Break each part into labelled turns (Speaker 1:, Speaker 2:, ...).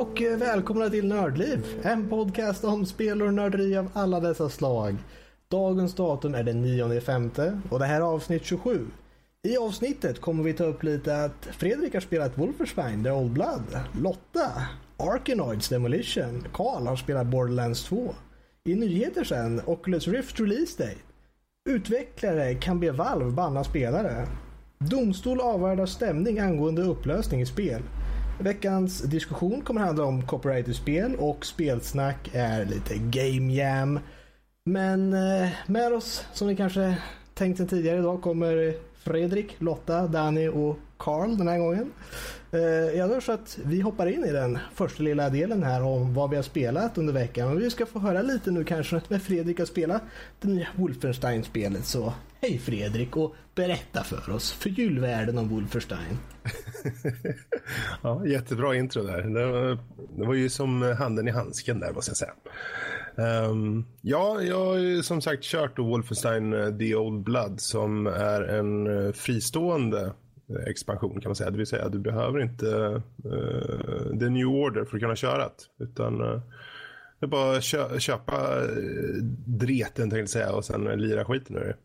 Speaker 1: Och välkomna till Nördliv, en podcast om spel och nörderi av alla dessa slag. Dagens datum är den 9 femte och det här är avsnitt 27. I avsnittet kommer vi ta upp lite att Fredrik har spelat Wolfenstein The Old Blood, Lotta, Arkanoids Demolition, Karl har spelat Borderlands 2. I nyheter sen, Oculus Rift Release Date. Utvecklare kan be Valve banna spelare. Domstol avvärdar stämning angående upplösning i spel. Veckans diskussion kommer handla om copyrighted-spel och spelsnack är lite game jam. Men eh, med oss, som ni kanske tänkt sen tidigare idag, kommer Fredrik, Lotta, Danny och Carl den här gången. Eh, jag tror så att vi hoppar in i den första lilla delen här om vad vi har spelat under veckan. Vi ska få höra lite nu kanske när Fredrik har spelat det nya Wolfenstein-spelet. Så hej Fredrik och berätta för oss för julvärlden om Wolfenstein.
Speaker 2: ja, jättebra intro där. Det var, det var ju som handen i handsken där måste jag säga. Um, ja, jag har som sagt kört Wolfenstein eh, The Old Blood som är en eh, fristående eh, expansion kan man säga. Det vill säga du behöver inte uh, The New Order för att kunna köra det. Utan uh, det är bara att kö köpa dreten tänkte jag säga och sen lira skiten ur det.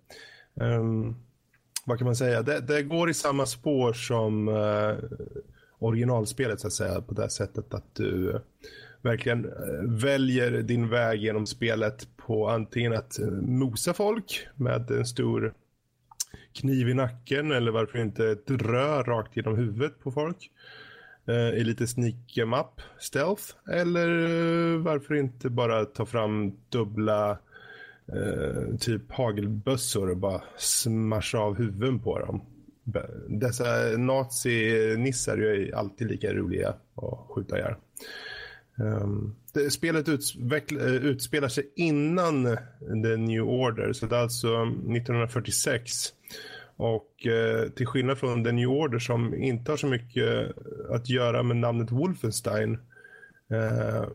Speaker 2: Um, vad kan man säga? Det, det, går i samma spår som eh, originalspelet så att säga på det sättet att du eh, verkligen eh, väljer din väg genom spelet på antingen att mosa folk med en stor kniv i nacken eller varför inte ett rör rakt genom huvudet på folk i lite sneak em up stealth eller varför inte bara ta fram dubbla eh, typ hagelbössor och bara smasha av huvuden på dem. Dessa nazinissar är är alltid lika roliga att skjuta ihjäl. Um, det, spelet utveckla, eh, utspelar sig innan The New Order, så det är alltså 1946. Och eh, till skillnad från The New Order som inte har så mycket att göra med namnet Wolfenstein eh,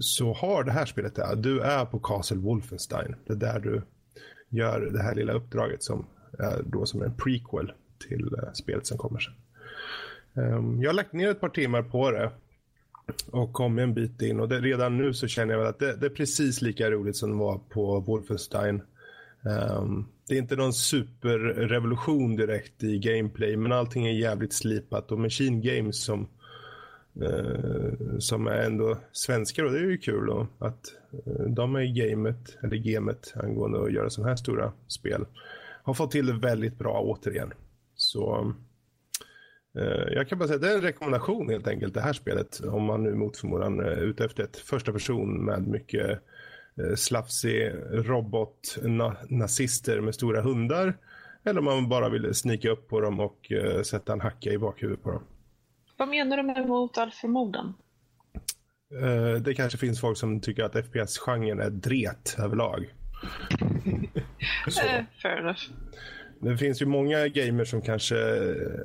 Speaker 2: så har det här spelet det. Du är på Castle Wolfenstein. Det är där du gör det här lilla uppdraget som är då som en prequel till eh, spelet som kommer sen. Ehm, jag har lagt ner ett par timmar på det och kom en bit in och det, redan nu så känner jag att det, det, är precis lika roligt som det var på Wolfenstein. Um, det är inte någon superrevolution direkt i gameplay men allting är jävligt slipat och Machine Games som uh, som är ändå svenskar och det är ju kul då att uh, de är i gamet, eller gamet angående att göra sådana här stora spel. Har fått till det väldigt bra återigen. Så eh, jag kan bara säga att det är en rekommendation helt enkelt det här spelet. Om man nu mot förmodan är ute efter ett första person med mycket slafsig robot nazister med stora hundar. Eller om man bara vill snika upp på dem och uh, sätta en hacka i bakhuvudet på dem.
Speaker 3: Vad menar du med mot all förmodan?
Speaker 2: Uh, det kanske finns folk som tycker att FPS-genren är dret överlag.
Speaker 3: uh, fair enough.
Speaker 2: Det finns ju många gamers som kanske,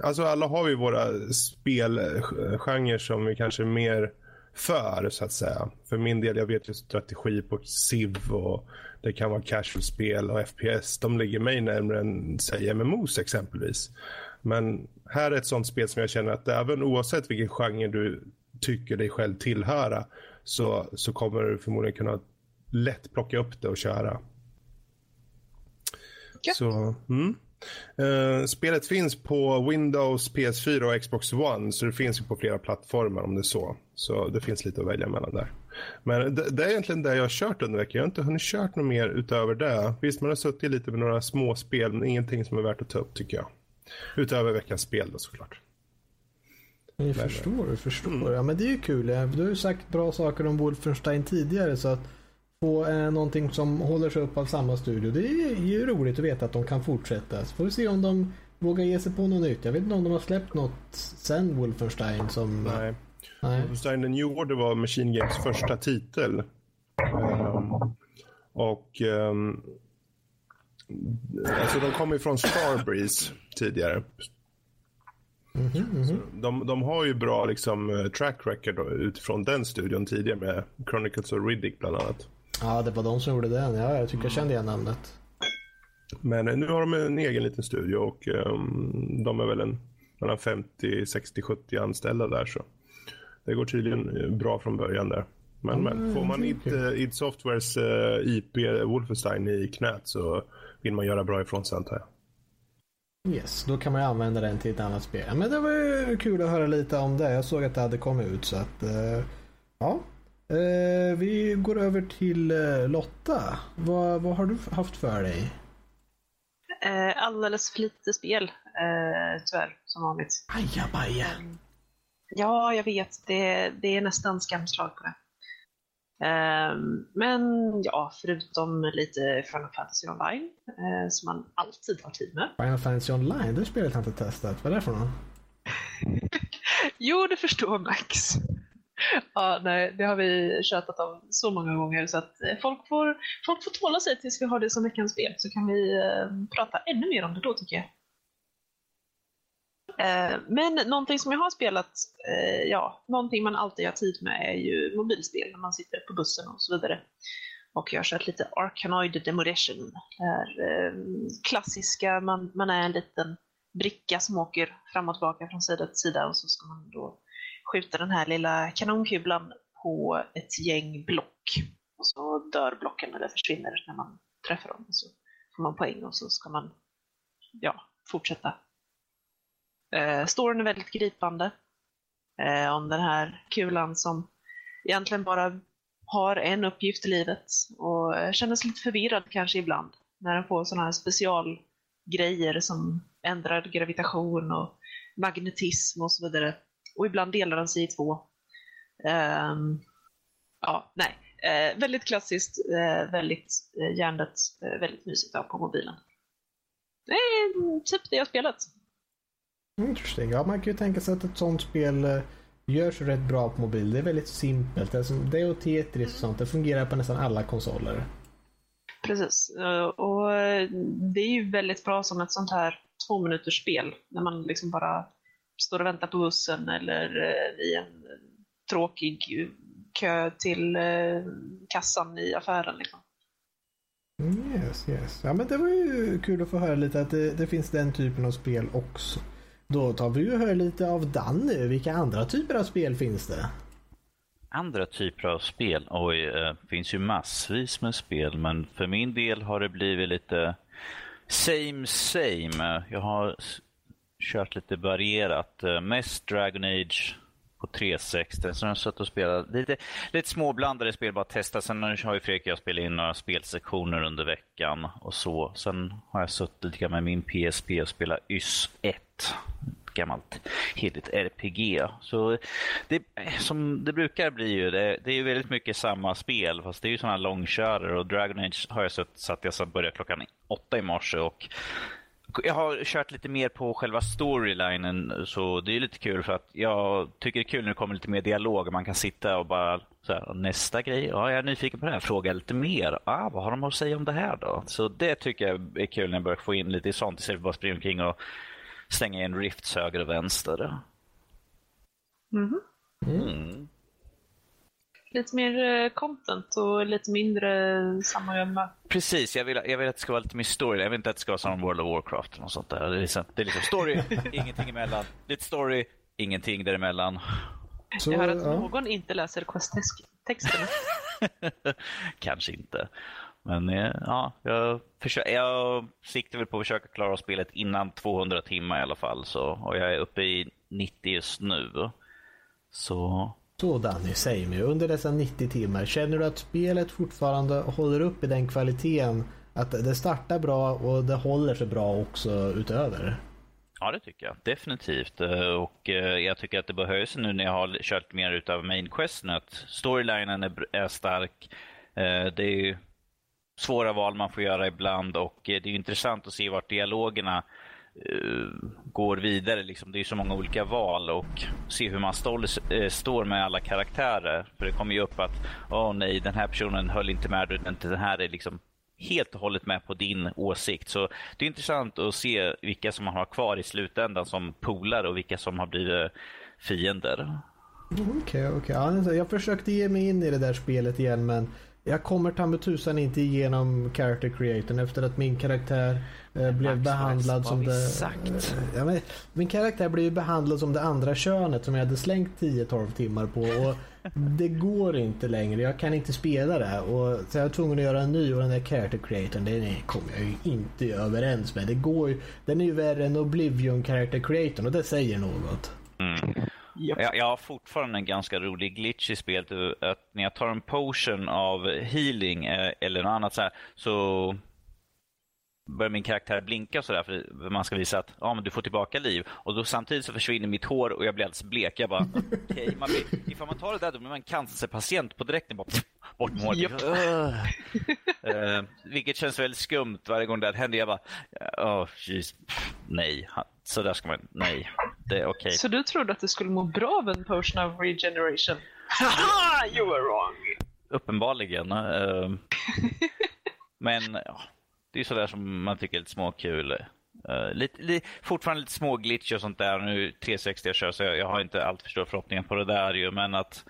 Speaker 2: alltså alla har ju våra spelgenrer som vi kanske är mer för så att säga. För min del, jag vet ju strategi på Civ och det kan vara casual-spel och FPS. De ligger mig närmare än säg MMOs exempelvis. Men här är ett sånt spel som jag känner att även oavsett vilken genre du tycker dig själv tillhöra så, så kommer du förmodligen kunna lätt plocka upp det och köra. Ja. Så, mm. Uh, spelet finns på Windows, PS4 och Xbox One. Så det finns ju på flera plattformar om det är så. Så det finns lite att välja mellan där. Men det, det är egentligen det jag har kört under veckan. Jag har inte hunnit kört något mer utöver det. Visst, man har suttit lite med några små spel, men ingenting som är värt att ta upp tycker jag. Utöver veckans spel då såklart.
Speaker 1: Jag förstår, jag förstår. Mm. Ja, men det är ju kul. Du har ju sagt bra saker om Wolfenstein tidigare så att på eh, någonting som håller sig upp av samma studio. Det är ju roligt att veta att de kan fortsätta. Så får vi se om de vågar ge sig på något nytt. Jag vet inte om de har släppt något sen Wolfenstein som...
Speaker 2: Nej. Nej. Wolfenstein The New Order var Machine Games första titel. Um, och um, alltså de kommer ju från Starbreeze tidigare. Mm -hmm, mm -hmm. De, de, har ju bra liksom, track record utifrån den studion tidigare med Chronicles of Riddick bland annat.
Speaker 1: Ja, det var de som gjorde den. Ja, jag tycker jag kände igen namnet.
Speaker 2: Men eh, nu har de en egen liten studio och um, de är väl en mellan 50, 60, 70 anställda där. så Det går tydligen eh, bra från början där. Men,
Speaker 1: Mm,
Speaker 2: men får man
Speaker 1: det är
Speaker 2: id, Softwares eh, IP Wolfenstein i knät så vill man göra bra ifrån sig antar jag.
Speaker 1: Yes, då kan man ju använda den till ett annat spel. Men det var ju kul att höra lite om det. Jag såg att det hade kommit ut så att eh, ja. Eh, vi går över till eh, Lotta. Vad, vad har du haft för dig?
Speaker 3: Eh, alldeles för lite spel, eh, tyvärr, som vanligt.
Speaker 1: Ajabaja.
Speaker 3: Ja, jag vet. Det, det är nästan skamslag på det. Ehm, men ja, förutom lite Final Fantasy Online, eh, som man alltid har tid med.
Speaker 1: Final Fantasy Online, det spelet har jag inte testat. Vad är det för något?
Speaker 3: Jo, det förstår Max. Ja, nej, det har vi tjatat om så många gånger så att eh, folk får, folk får tåla sig tills vi har det som veckans spel så kan vi eh, prata ännu mer om det då tycker jag. Eh, men någonting som jag har spelat, eh, ja, någonting man alltid har tid med är ju mobilspel när man sitter på bussen och så vidare. Och jag har kört lite Arkanoid Demolition. Det här eh, klassiska, man, man är en liten bricka som åker fram och tillbaka från sida till sida och så ska man då skjuta den här lilla kanonkulan på ett gäng block. Och så dör blocken eller försvinner när man träffar dem. Och så får man poäng och så ska man ja, fortsätta. Eh, storyn är väldigt gripande. Eh, om den här kulan som egentligen bara har en uppgift i livet och eh, känner sig lite förvirrad kanske ibland när den får sådana här specialgrejer som ändrad gravitation och magnetism och så vidare. Och ibland delar den sig i två. Ehm, ja, nej. Eh, väldigt klassiskt, eh, väldigt eh, hjärndött, eh, väldigt mysigt att ha på mobilen. Det är typ det jag har spelat.
Speaker 1: Interesting. Ja, man kan ju tänka sig att ett sånt spel eh, görs rätt bra på mobil. Det är väldigt simpelt. Det är, som, det och Tetris och sånt. Det fungerar på nästan alla konsoler.
Speaker 3: Precis. Eh, Och eh, det är ju väldigt bra som ett sånt här två minuters spel när man liksom bara står och väntar på bussen eller i en tråkig kö till kassan i affären. Liksom.
Speaker 1: Mm, Yes, yes. Ja, men det var ju kul att få höra lite att det, det finns den typen av spel också. Då tar vi och hör lite av Danny. Vilka andra typer av spel finns det?
Speaker 4: Andra typer av spel? Oj, det finns ju massvis med spel, men för min del har det blivit lite same same. Jag har kört lite varierat. Eh, mest Dragon Age på 360. Sen har jag suttit och spelat lite, lite småblandade spel, bara testa. Sen har ju Fredrik och jag spelat in några spelsektioner under veckan och så. Sen har jag suttit lite grann med min PSP och spelat YS 1. Ett gammalt heligt RPG. Så det, som det brukar bli ju, det, det är ju väldigt mycket samma spel fast det är ju sådana långkörare och Dragon Age har jag suttit så att jag så började klockan åtta i morse och jag har kört lite mer på själva storylinen så det är lite kul för att jag tycker det är kul när det kommer lite mer dialog man kan sitta och bara här, nästa grej, ja jag är nyfiken på det här, fråga lite mer. Ah, vad har de att säga om det här då? Så det tycker jag är kul när jag börjar få in lite sånt istället för att bara springa omkring och stänga in rifts höger och vänster.
Speaker 3: Mhm.
Speaker 4: Mm.
Speaker 3: Lite mer eh, content och lite mindre samma
Speaker 4: Precis, jag vill, jag vill att det ska vara lite mer story. Jag vill inte att det ska vara som World of Warcraft och sånt där. Det är liksom, det är liksom story, ingenting emellan. Lite story, ingenting däremellan.
Speaker 1: Så,
Speaker 3: Jag hör att
Speaker 1: ja.
Speaker 3: någon inte läser questtexterna.
Speaker 4: Kanske inte. Men eh, ja, jag, försöker, jag siktar väl på att försöka klara spelet innan 200 timmar i alla fall. Så, och jag är uppe i 90 just nu. Så
Speaker 1: så Danny, säg mig. Under dessa 90 timmar, känner du att spelet fortfarande håller upp i den kvaliteten? Att det startar bra och det håller sig bra också utöver?
Speaker 4: Ja, det tycker jag. Definitivt. Eh, och eh, jag tycker att det behövs nu när jag har kört mer utav Main Questen att storylinen är, stark. Eh, det är ju svåra val man får göra ibland och det är intressant att se vart dialogerna går vidare. Liksom. Det är så många olika val och se hur man står, äh, eh, står med alla karaktärer. För det kommer ju upp att åh nej, den här personen höll inte med, dig, den här är liksom helt och hållet med på din åsikt. Så det är intressant att se vilka som man har kvar i slutändan som polare och vilka som har blivit fiender.
Speaker 1: Mm, okej, okej. Okay. jag försökte ge mig in i det där spelet igen men jag kommer ta med tusan inte igenom character creatorn efter att min karaktär eh, blev
Speaker 4: Max,
Speaker 1: behandlad
Speaker 4: vad
Speaker 1: som det...
Speaker 4: sagt?
Speaker 1: Eh, ja, men, min karaktär blev ju behandlad som det andra könet som jag hade slängt 10-12 timmar på. Och det går inte längre. Jag kan inte spela det. Och, så jag var tvungen att göra en ny och den där character creatorn den kommer jag ju inte överens med. Det går ju, den är ju värre än Oblivion character creatorn och det säger något.
Speaker 4: Mm.
Speaker 3: Japp.
Speaker 4: Jag, jag har fortfarande en ganska rolig glitch i spelet. Att när jag tar en potion av healing eh, eller något annat så här, så börjar min karaktär blinka sådär för man ska visa att ja, men du får tillbaka liv. Och då samtidigt så försvinner mitt hår och jag blir alldeles blek. Jag bara, okej, man blir, ifall man tar det där då blir man cancerpatient på direkten. Bara, pff, bort med håret.
Speaker 3: Japp.
Speaker 4: Eh, vilket känns väldigt skumt varje gång det händer. Jag bara, oh, jeez, nej, så där ska man, nej, det är okej.
Speaker 3: Så du trodde att du skulle må bra av en potion of regeneration? Haha, you were wrong!
Speaker 4: Uppenbarligen. eh, men ja, det är sådär som man tycker är lite småkul. Uh, lite, li, fortfarande lite små glitch och sånt där. Nu 360 jag kör så jag, jag har inte allt för stora förhoppningar på det där ju. Men att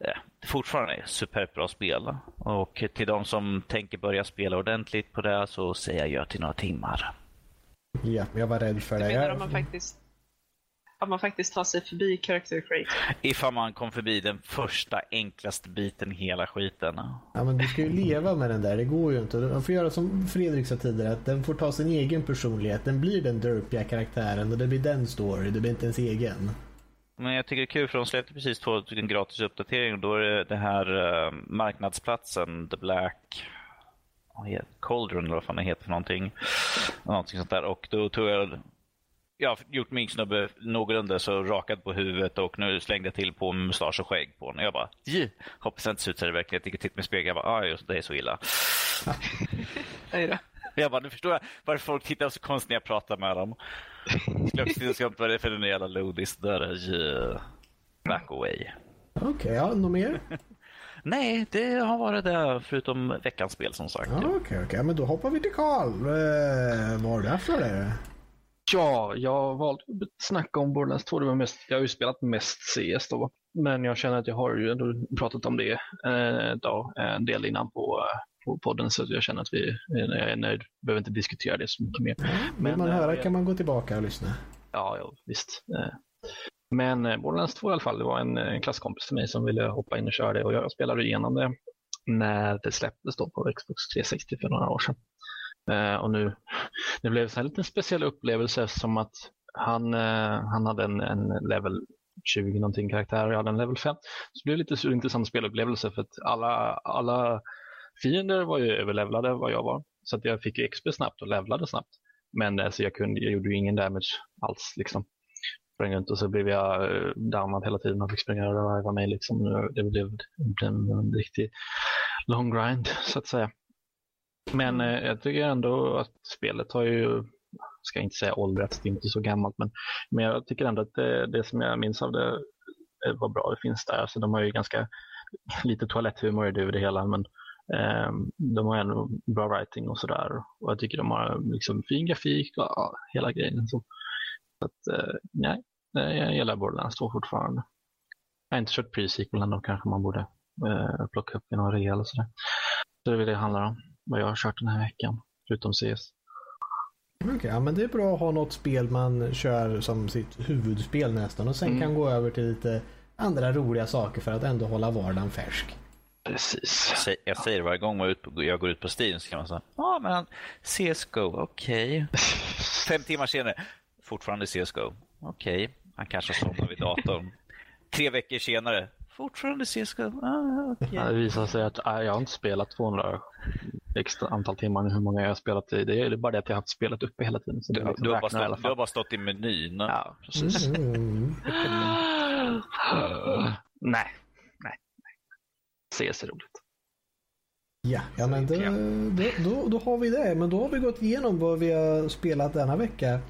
Speaker 4: eh, det fortfarande är superbt bra spel. Och till de som tänker börja spela ordentligt på det så säger jag ja till några timmar.
Speaker 1: Ja, jag var rädd för
Speaker 3: Du
Speaker 1: det.
Speaker 3: menar
Speaker 1: Jag,
Speaker 3: man faktiskt om man faktiskt tar sig förbi character creator?
Speaker 4: Ifall man kom förbi den första enklaste biten i hela skiten.
Speaker 1: ja, men du ska ju leva med den där. Det går ju inte. Man får göra som Fredrik sa tidigare. Att den får ta sin egen personlighet. Den blir den derpiga karaktären och det blir den story. Det blir inte ens egen.
Speaker 4: Men jag tycker det är kul för de släppte precis två stycken gratis uppdateringar. Då är det det här eh, marknadsplatsen, The Black Cauldron eller vad fan det heter för någonting. Någonting sånt där. Och då tog jag jag har gjort min snubbe någorlunda så rakad på huvudet och nu slängde jag till på mustasch och skägg på honom. Och jag bara, "Jih, hoppas det inte ser ut så i verkligheten. Jag tittade mig i spegeln jag bara, ah, just det är så illa.
Speaker 3: Då.
Speaker 4: Jag bara, nu förstår jag varför folk tittar så konstigt när jag pratar med dem. Vad det är för den jävla lodis där. Yeah. Back away.
Speaker 1: Okej, ja, något mer?
Speaker 4: Nej, det har varit det förutom veckans spel som sagt.
Speaker 1: Ja, Okej, okej. Men då hoppar vi till Karl. Eh, vad har du haft för det?
Speaker 5: Ja, jag valde att snacka om Borderlands 2. Det var mest, jag har ju spelat mest CS då. Men jag känner att jag har ju ändå pratat om det eh, då, en del innan på, eh, på podden så jag känner att vi jag är nöjd. Behöver inte diskutera det så mycket mer.
Speaker 1: Vill
Speaker 5: Men,
Speaker 1: man
Speaker 5: eh,
Speaker 1: höra
Speaker 5: jag-
Speaker 1: kan man gå tillbaka och lyssna.
Speaker 5: Ja, ja visst. Eh, Men eh, Borderlands 2 i alla fall, det var en, en klasskompis till mig som ville hoppa in och köra det och jag spelade igenom det när det släpptes då på Xbox 360 för några år sedan. Eh, Och nu, det blev så här lite en speciell upplevelse som att han, eh, han hade en, en level 20 någonting karaktär och jag hade en level 5. Så det blev lite så intressant spelupplevelse för att alla, alla fiender var ju överlevlade vad jag var. Så att jag fick ju XP snabbt och levlade snabbt. Men alltså, jag, kunde, jag gjorde ju ingen damage alls. Liksom. Sprang runt och så blev jag eh, downad hela tiden och fick springa och reviva mig. Liksom. Det blev, det blev en riktig long grind så att säga. Men eh, jag tycker ändå att spelet har ju, ska inte säga åldrats, det är inte så gammalt, men, men jag tycker ändå att det, det som jag minns av det eh, var bra. Det finns där. Så de har ju ganska lite toaletthumor i det över det hela, men eh, de har ändå bra writing och sådär. Och jag tycker de har liksom fin grafik och ja, hela grejen. Så, så att, eh, nej, jag gillar Borderlands 2 fortfarande. Jag har inte kört pre-sequelen, då kanske man borde eh, plocka upp i någon rea eller sådär. Så det är väl det det handlar om, vad jag har kört den här veckan, förutom CS.
Speaker 1: Okej, ja, men det är bra att ha något spel man kör som sitt huvudspel nästan och sen
Speaker 5: Mm.
Speaker 1: kan gå över till lite andra roliga saker för att ändå hålla vardagen färsk.
Speaker 5: Precis.
Speaker 4: Jag säger- säger varje gång jag ut på- jag går ut på Steam så kan man säga ja men CSGO, okej. Fem timmar senare, fortfarande CSGO, okej. Han kanske somnar vid datorn. Tre veckor senare, fortfarande CSGO, ah.
Speaker 5: Ja, det visar sig att äh, jag har inte spelat 200 extra antal timmar hur många jag har spelat i. Det är bara det att jag har haft spelet uppe hela tiden. Så det
Speaker 4: Du,
Speaker 5: liksom
Speaker 4: du, har bara stått, du har bara stått i menyn.
Speaker 5: Ja, precis.
Speaker 1: Mm.
Speaker 5: nej, nej, nej. CS är roligt.
Speaker 1: Ja, ja men då, då, då, då har vi det. Men då har vi gått igenom vad vi har spelat denna vecka.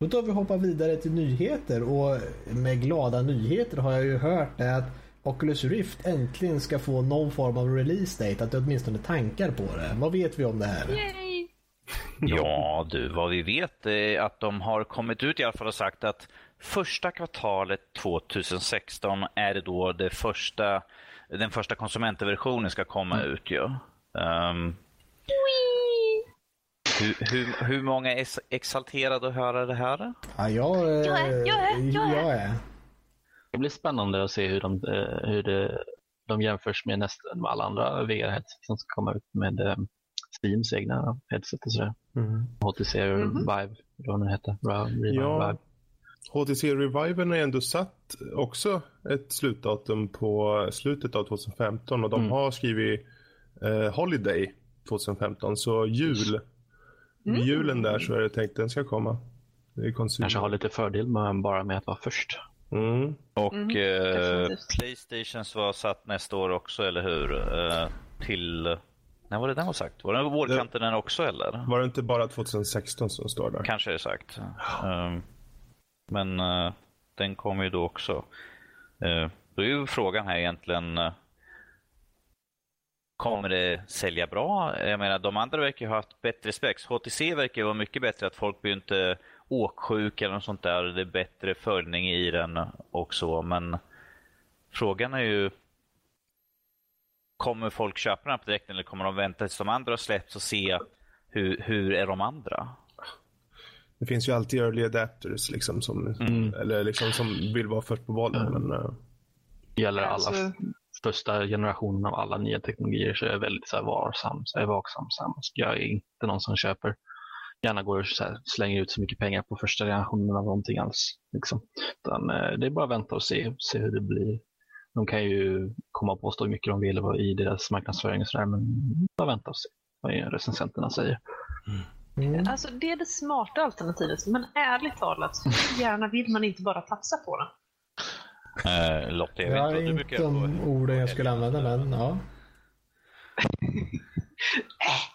Speaker 1: Då tar vi och hoppar vidare till nyheter och med glada nyheter har jag ju hört det att Oculus Rift äntligen ska få någon form av release date, att det åtminstone tankar på det. Vad vet vi om det här?
Speaker 3: Yay!
Speaker 4: Ja du, vad vi vet är att de har kommit ut i alla fall och sagt att första kvartalet 2016 är det då det första den första konsumentversionen ska komma
Speaker 1: Mm.
Speaker 4: ut ju. Um, hur, hur, hur många är ex- exalterade att höra det här?
Speaker 1: Ja, jag, eh,
Speaker 3: Jag är, jag är, jag är.
Speaker 1: jag är.
Speaker 5: Det blir spännande att se hur de, eh, hur det, de jämförs med nästan med alla andra VR-headset som ska komma ut med eh, Steams egna headset och sådär.
Speaker 2: Mm.
Speaker 5: HTC
Speaker 3: Mhm.
Speaker 5: Vive, vad den heter. Vive,
Speaker 2: Ja. HTC Reviven har ändå satt också ett slutdatum på slutet av 2015 och de
Speaker 5: Mm.
Speaker 2: har skrivit eh, Holiday 2015. Så jul, vid julen där så är det tänkt den ska komma. Det är.
Speaker 5: Kanske har lite fördel med bara med att vara först.
Speaker 2: Mm.
Speaker 4: Och
Speaker 3: Mhm,
Speaker 4: eh. Playstations var satt nästa år också, eller hur? Eh, till... När var det den var sagt? Var det vårkanten den också eller?
Speaker 2: Var det inte bara 2016 som står där?
Speaker 4: Kanske är det sagt. Um, men eh, den kommer ju då också. Uh, då är ju frågan här egentligen. eh, kommer det sälja bra? Jag menar, de andra verkar ju ha haft bättre specs. HTC verkar ju vara mycket bättre. Att folk blir inte åksjuka eller något sånt där. Det är bättre följning i den och så. Men frågan är ju. Kommer folk köpa den här på direkten eller kommer de vänta tills de andra har släppts och se hur, hur är de andra?
Speaker 2: Det finns ju alltid early adapters liksom som,
Speaker 5: Mm.
Speaker 2: eller liksom som vill vara först på bollen. Men, eh,
Speaker 5: Det gäller alla
Speaker 3: Alltså-
Speaker 5: första generationen av alla nya teknologier så är jag väldigt så här varsam, så jag är vaksam. Så Jag är inte någon som köper, gärna går och så här, slänger ut så mycket pengar på första generationen av någonting alls. Liksom. Utan, eh, det är bara att vänta och se, se hur det blir. De kan ju komma och påstå hur mycket de vill i deras marknadsföring och sådär, men bara vänta och se vad recensenterna säger.
Speaker 1: Mm.
Speaker 3: Alltså det är det smarta alternativet, men ärligt talat, hur gärna vill man inte bara tafsa på den?
Speaker 4: Uh, Lotte, jag vet inte vad du
Speaker 1: inte orden jag skulle använda, men ja.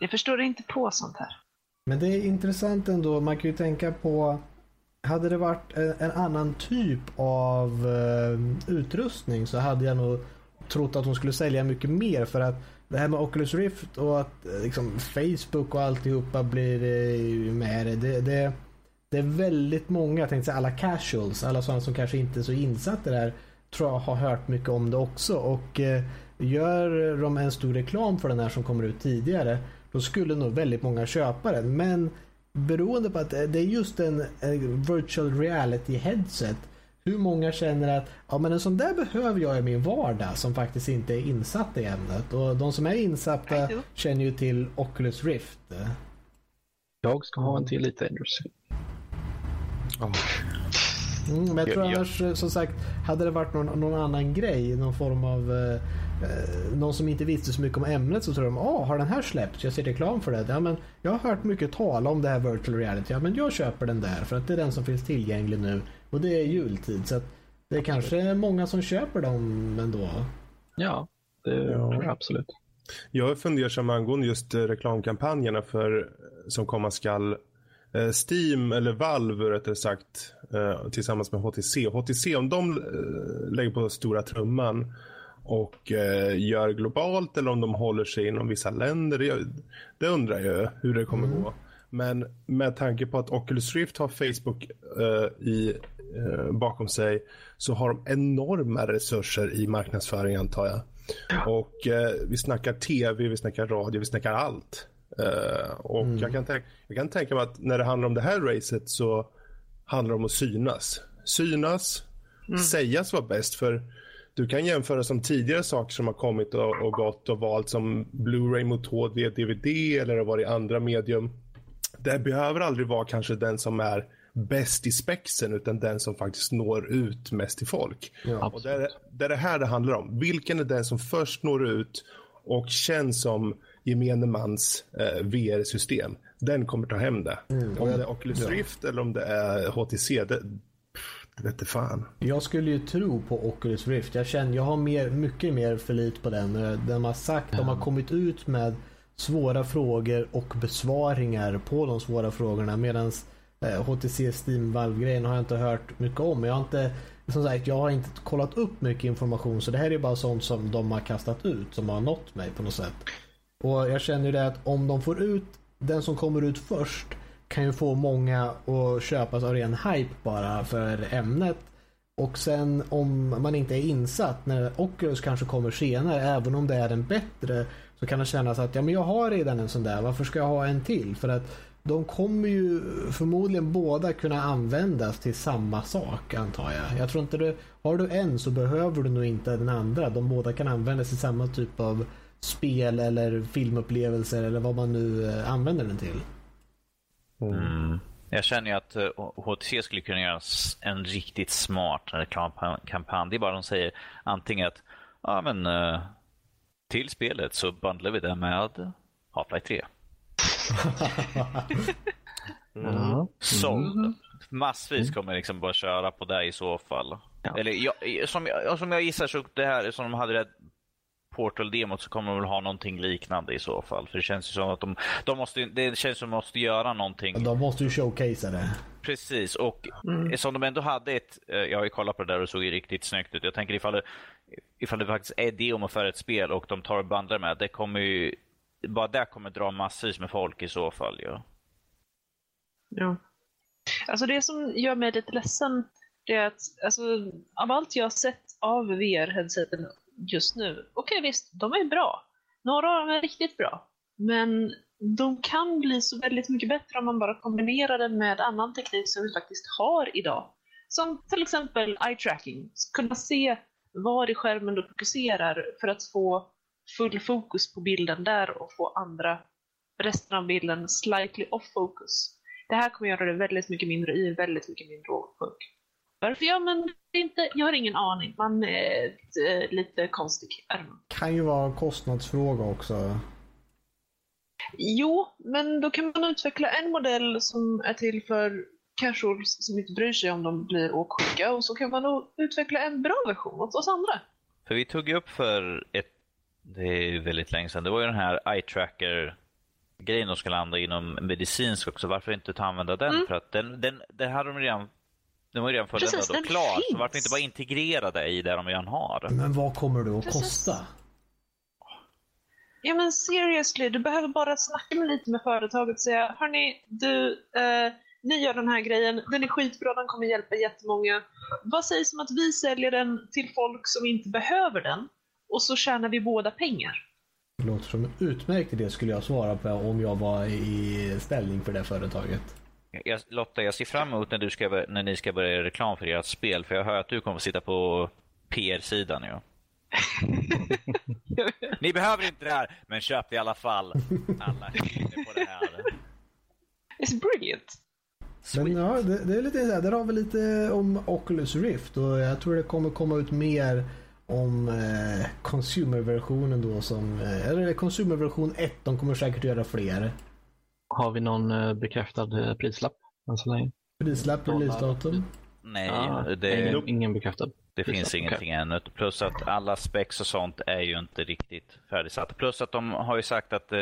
Speaker 3: Jag förstår inte på sånt här.
Speaker 1: Men det är intressant ändå. Man kan ju tänka på hade det varit en, en annan typ av eh, utrustning så hade jag nog trott att de skulle sälja mycket mer för att det här med Oculus Rift och att eh, liksom, Facebook och alltihopa blir eh, med det, det, det. Det är väldigt många, jag tänkte säga alla casuals, alla sådana som kanske inte är så insatta där tror jag har hört mycket om det också och eh, gör de en stor reklam för den här som kommer ut tidigare då skulle nog väldigt många köpa den. Men beroende på att det är just en, en virtual reality headset hur många känner att ja, men en sån där behöver jag i min vardag som faktiskt inte är insatta i ämnet. Och de som är insatta känner ju till Oculus Rift.
Speaker 5: Jag ska ha en till Elite Dangerous.
Speaker 1: Mm, men jag tror annars, eh, som sagt, hade det varit någon, någon annan grej, någon form av eh, någon som inte visste så mycket om ämnet så tror de, ah, har den här släppts? Jag ser reklam för det. Ja, men jag har hört mycket tala om det här virtual reality. Ja, men jag köper den där för att det är den som finns tillgänglig nu och det är jultid. Så att det är kanske många som köper dem ändå.
Speaker 5: Ja, det
Speaker 2: Ja.
Speaker 5: absolut.
Speaker 2: Jag är fundersam angående just eh, reklamkampanjerna för eh, som komma skall. Eh, Steam, eller Valve rättare sagt, eh, tillsammans med HTC. HTC, om de eh, lägger på stora trumman och eh, gör globalt eller om de håller sig inom vissa länder. Det, det undrar jag hur det kommer gå. Men med tanke på att Oculus Rift har Facebook eh, i, eh, bakom sig så har de enorma resurser i marknadsföring antar jag. Och eh, vi snackar tv, vi snackar radio, vi snackar allt. Eh, och jag, kan tänka, jag kan tänka mig att när det handlar om det här racet så handlar det om att synas. Synas, sägas vara bäst. För du kan jämföra som tidigare saker som har kommit och, och gått och valt som Blu-ray mot HD, DVD eller har varit andra medium. Det behöver aldrig vara kanske den som är bäst i spexen utan den som faktiskt når ut mest till folk.
Speaker 1: Ja.
Speaker 2: Och det är, det är det här det handlar om. Vilken är den som först når ut och känns som gemene mans eh, VR-system. Den kommer ta hem det. om det är Oculus
Speaker 1: ja.
Speaker 2: Rift eller om det är HTC, det vete fan.
Speaker 1: Jag skulle ju tro på Oculus Rift. Jag känner, jag har mer, mycket mer förlit på den. De har sagt, de har kommit ut med svåra frågor och besvaringar på de svåra frågorna. Medan eh, HTC Steam Valve-grejen har jag inte hört mycket om. Jag har inte, som sagt, jag har inte kollat upp mycket information så det här är bara sånt som de har kastat ut som har nått mig på något sätt. Och jag känner ju det att om de får ut den som kommer ut först kan ju få många att köpas av ren hype bara för ämnet. Och sen om man inte är insatt när Oculus kanske kommer senare, även om det är en bättre, så kan det kännas att ja, men jag har redan en sån där, varför ska jag ha en till? För att de kommer ju förmodligen båda kunna användas till samma sak antar jag. Jag tror inte du, har du en så behöver du nog inte den andra. De båda kan användas i samma typ av spel eller filmupplevelser eller vad man nu eh, använder den till.
Speaker 4: Mm. Jag känner ju att HTC skulle kunna göra en riktigt smart reklamkampanj. Det är bara de säger antingen att ja, men, eh, till spelet så bundlar vi det med Half-Life 3. mm. Såld. Massvis kommer liksom bara köra på det i så fall. Ja. Eller jag, som, jag, som jag gissar så det här som de hade det Portal-demot så kommer de väl ha någonting liknande i så fall. För det känns ju som att de, de måste, det känns som att de måste göra någonting.
Speaker 1: De måste ju showcasea det.
Speaker 4: Precis, och mm. som de ändå hade ett, eh, jag har ju kollat på det där och såg ju riktigt snyggt ut. Jag tänker ifall det, ifall det faktiskt är demo för ett spel och de tar och bandar med, det kommer ju bara det kommer dra massvis med folk i så fall. Ja.
Speaker 3: ja. Alltså det som gör mig lite ledsen det är att alltså, av allt jag har sett av VR-headseten just nu, okej okay, visst, de är bra. Några av dem är riktigt bra. Men de kan bli så väldigt mycket bättre om man bara kombinerar det med annan teknik som vi faktiskt har idag. Som till exempel eye tracking. Kunna se var i skärmen du fokuserar för att få full fokus på bilden där och få andra, resten av bilden slightly off focus. Det här kommer göra det väldigt mycket mindre i väldigt mycket mindre åksjuk. Varför man det inte? Jag har ingen aning. Man är äh, lite konstig.
Speaker 1: Kan ju vara en kostnadsfråga också.
Speaker 3: Jo, men då kan man utveckla en modell som är till för casuals som inte bryr sig om de blir åksjuka och så kan man nog utveckla en bra version åt oss andra.
Speaker 4: För vi tog ju upp för ett det är väldigt länge sedan. Det var ju den här eye tracker grejen de ska landa inom medicinsk också. Varför inte ta använda den? Mm. För att den, den, den hade de redan den var ju redan fulländad och klar, finns. så varför inte bara integrera det i det de redan har?
Speaker 1: Men vad kommer det att Precis. kosta?
Speaker 3: Ja men seriously, du behöver bara snacka med lite med företaget och säga Hörni, du, eh, ni gör den här grejen, den är skitbra, den kommer hjälpa jättemånga. Vad sägs om att vi säljer den till folk som inte behöver den? och så tjänar vi båda pengar.
Speaker 1: Det låter som en utmärkt idé skulle jag svara på om jag var i ställning för det företaget.
Speaker 4: Jag, Lotta, jag ser fram emot när, du ska, när ni ska börja göra reklam för ert spel. För jag hör att du kommer att sitta på PR-sidan. Ja. ni behöver inte det här, men köp det i alla fall. Alla är på det här.
Speaker 3: It's brilliant.
Speaker 1: Men ja, det, det är lite så här, där har vi lite om Oculus Rift och jag tror det kommer komma ut mer om eh, consumer-versionen då som, eh, eller consumer-version 1, de kommer säkert göra fler.
Speaker 5: Har vi någon eh, bekräftad eh, prislapp än så länge?
Speaker 1: Prislapp, releasedatum?
Speaker 4: Nej, ja, det,
Speaker 5: ingen, ingen bekräftad.
Speaker 4: Det prislapp. finns ingenting okay. ännu. Plus att alla specs och sånt är ju inte riktigt färdigsatta. Plus att de har ju sagt att eh,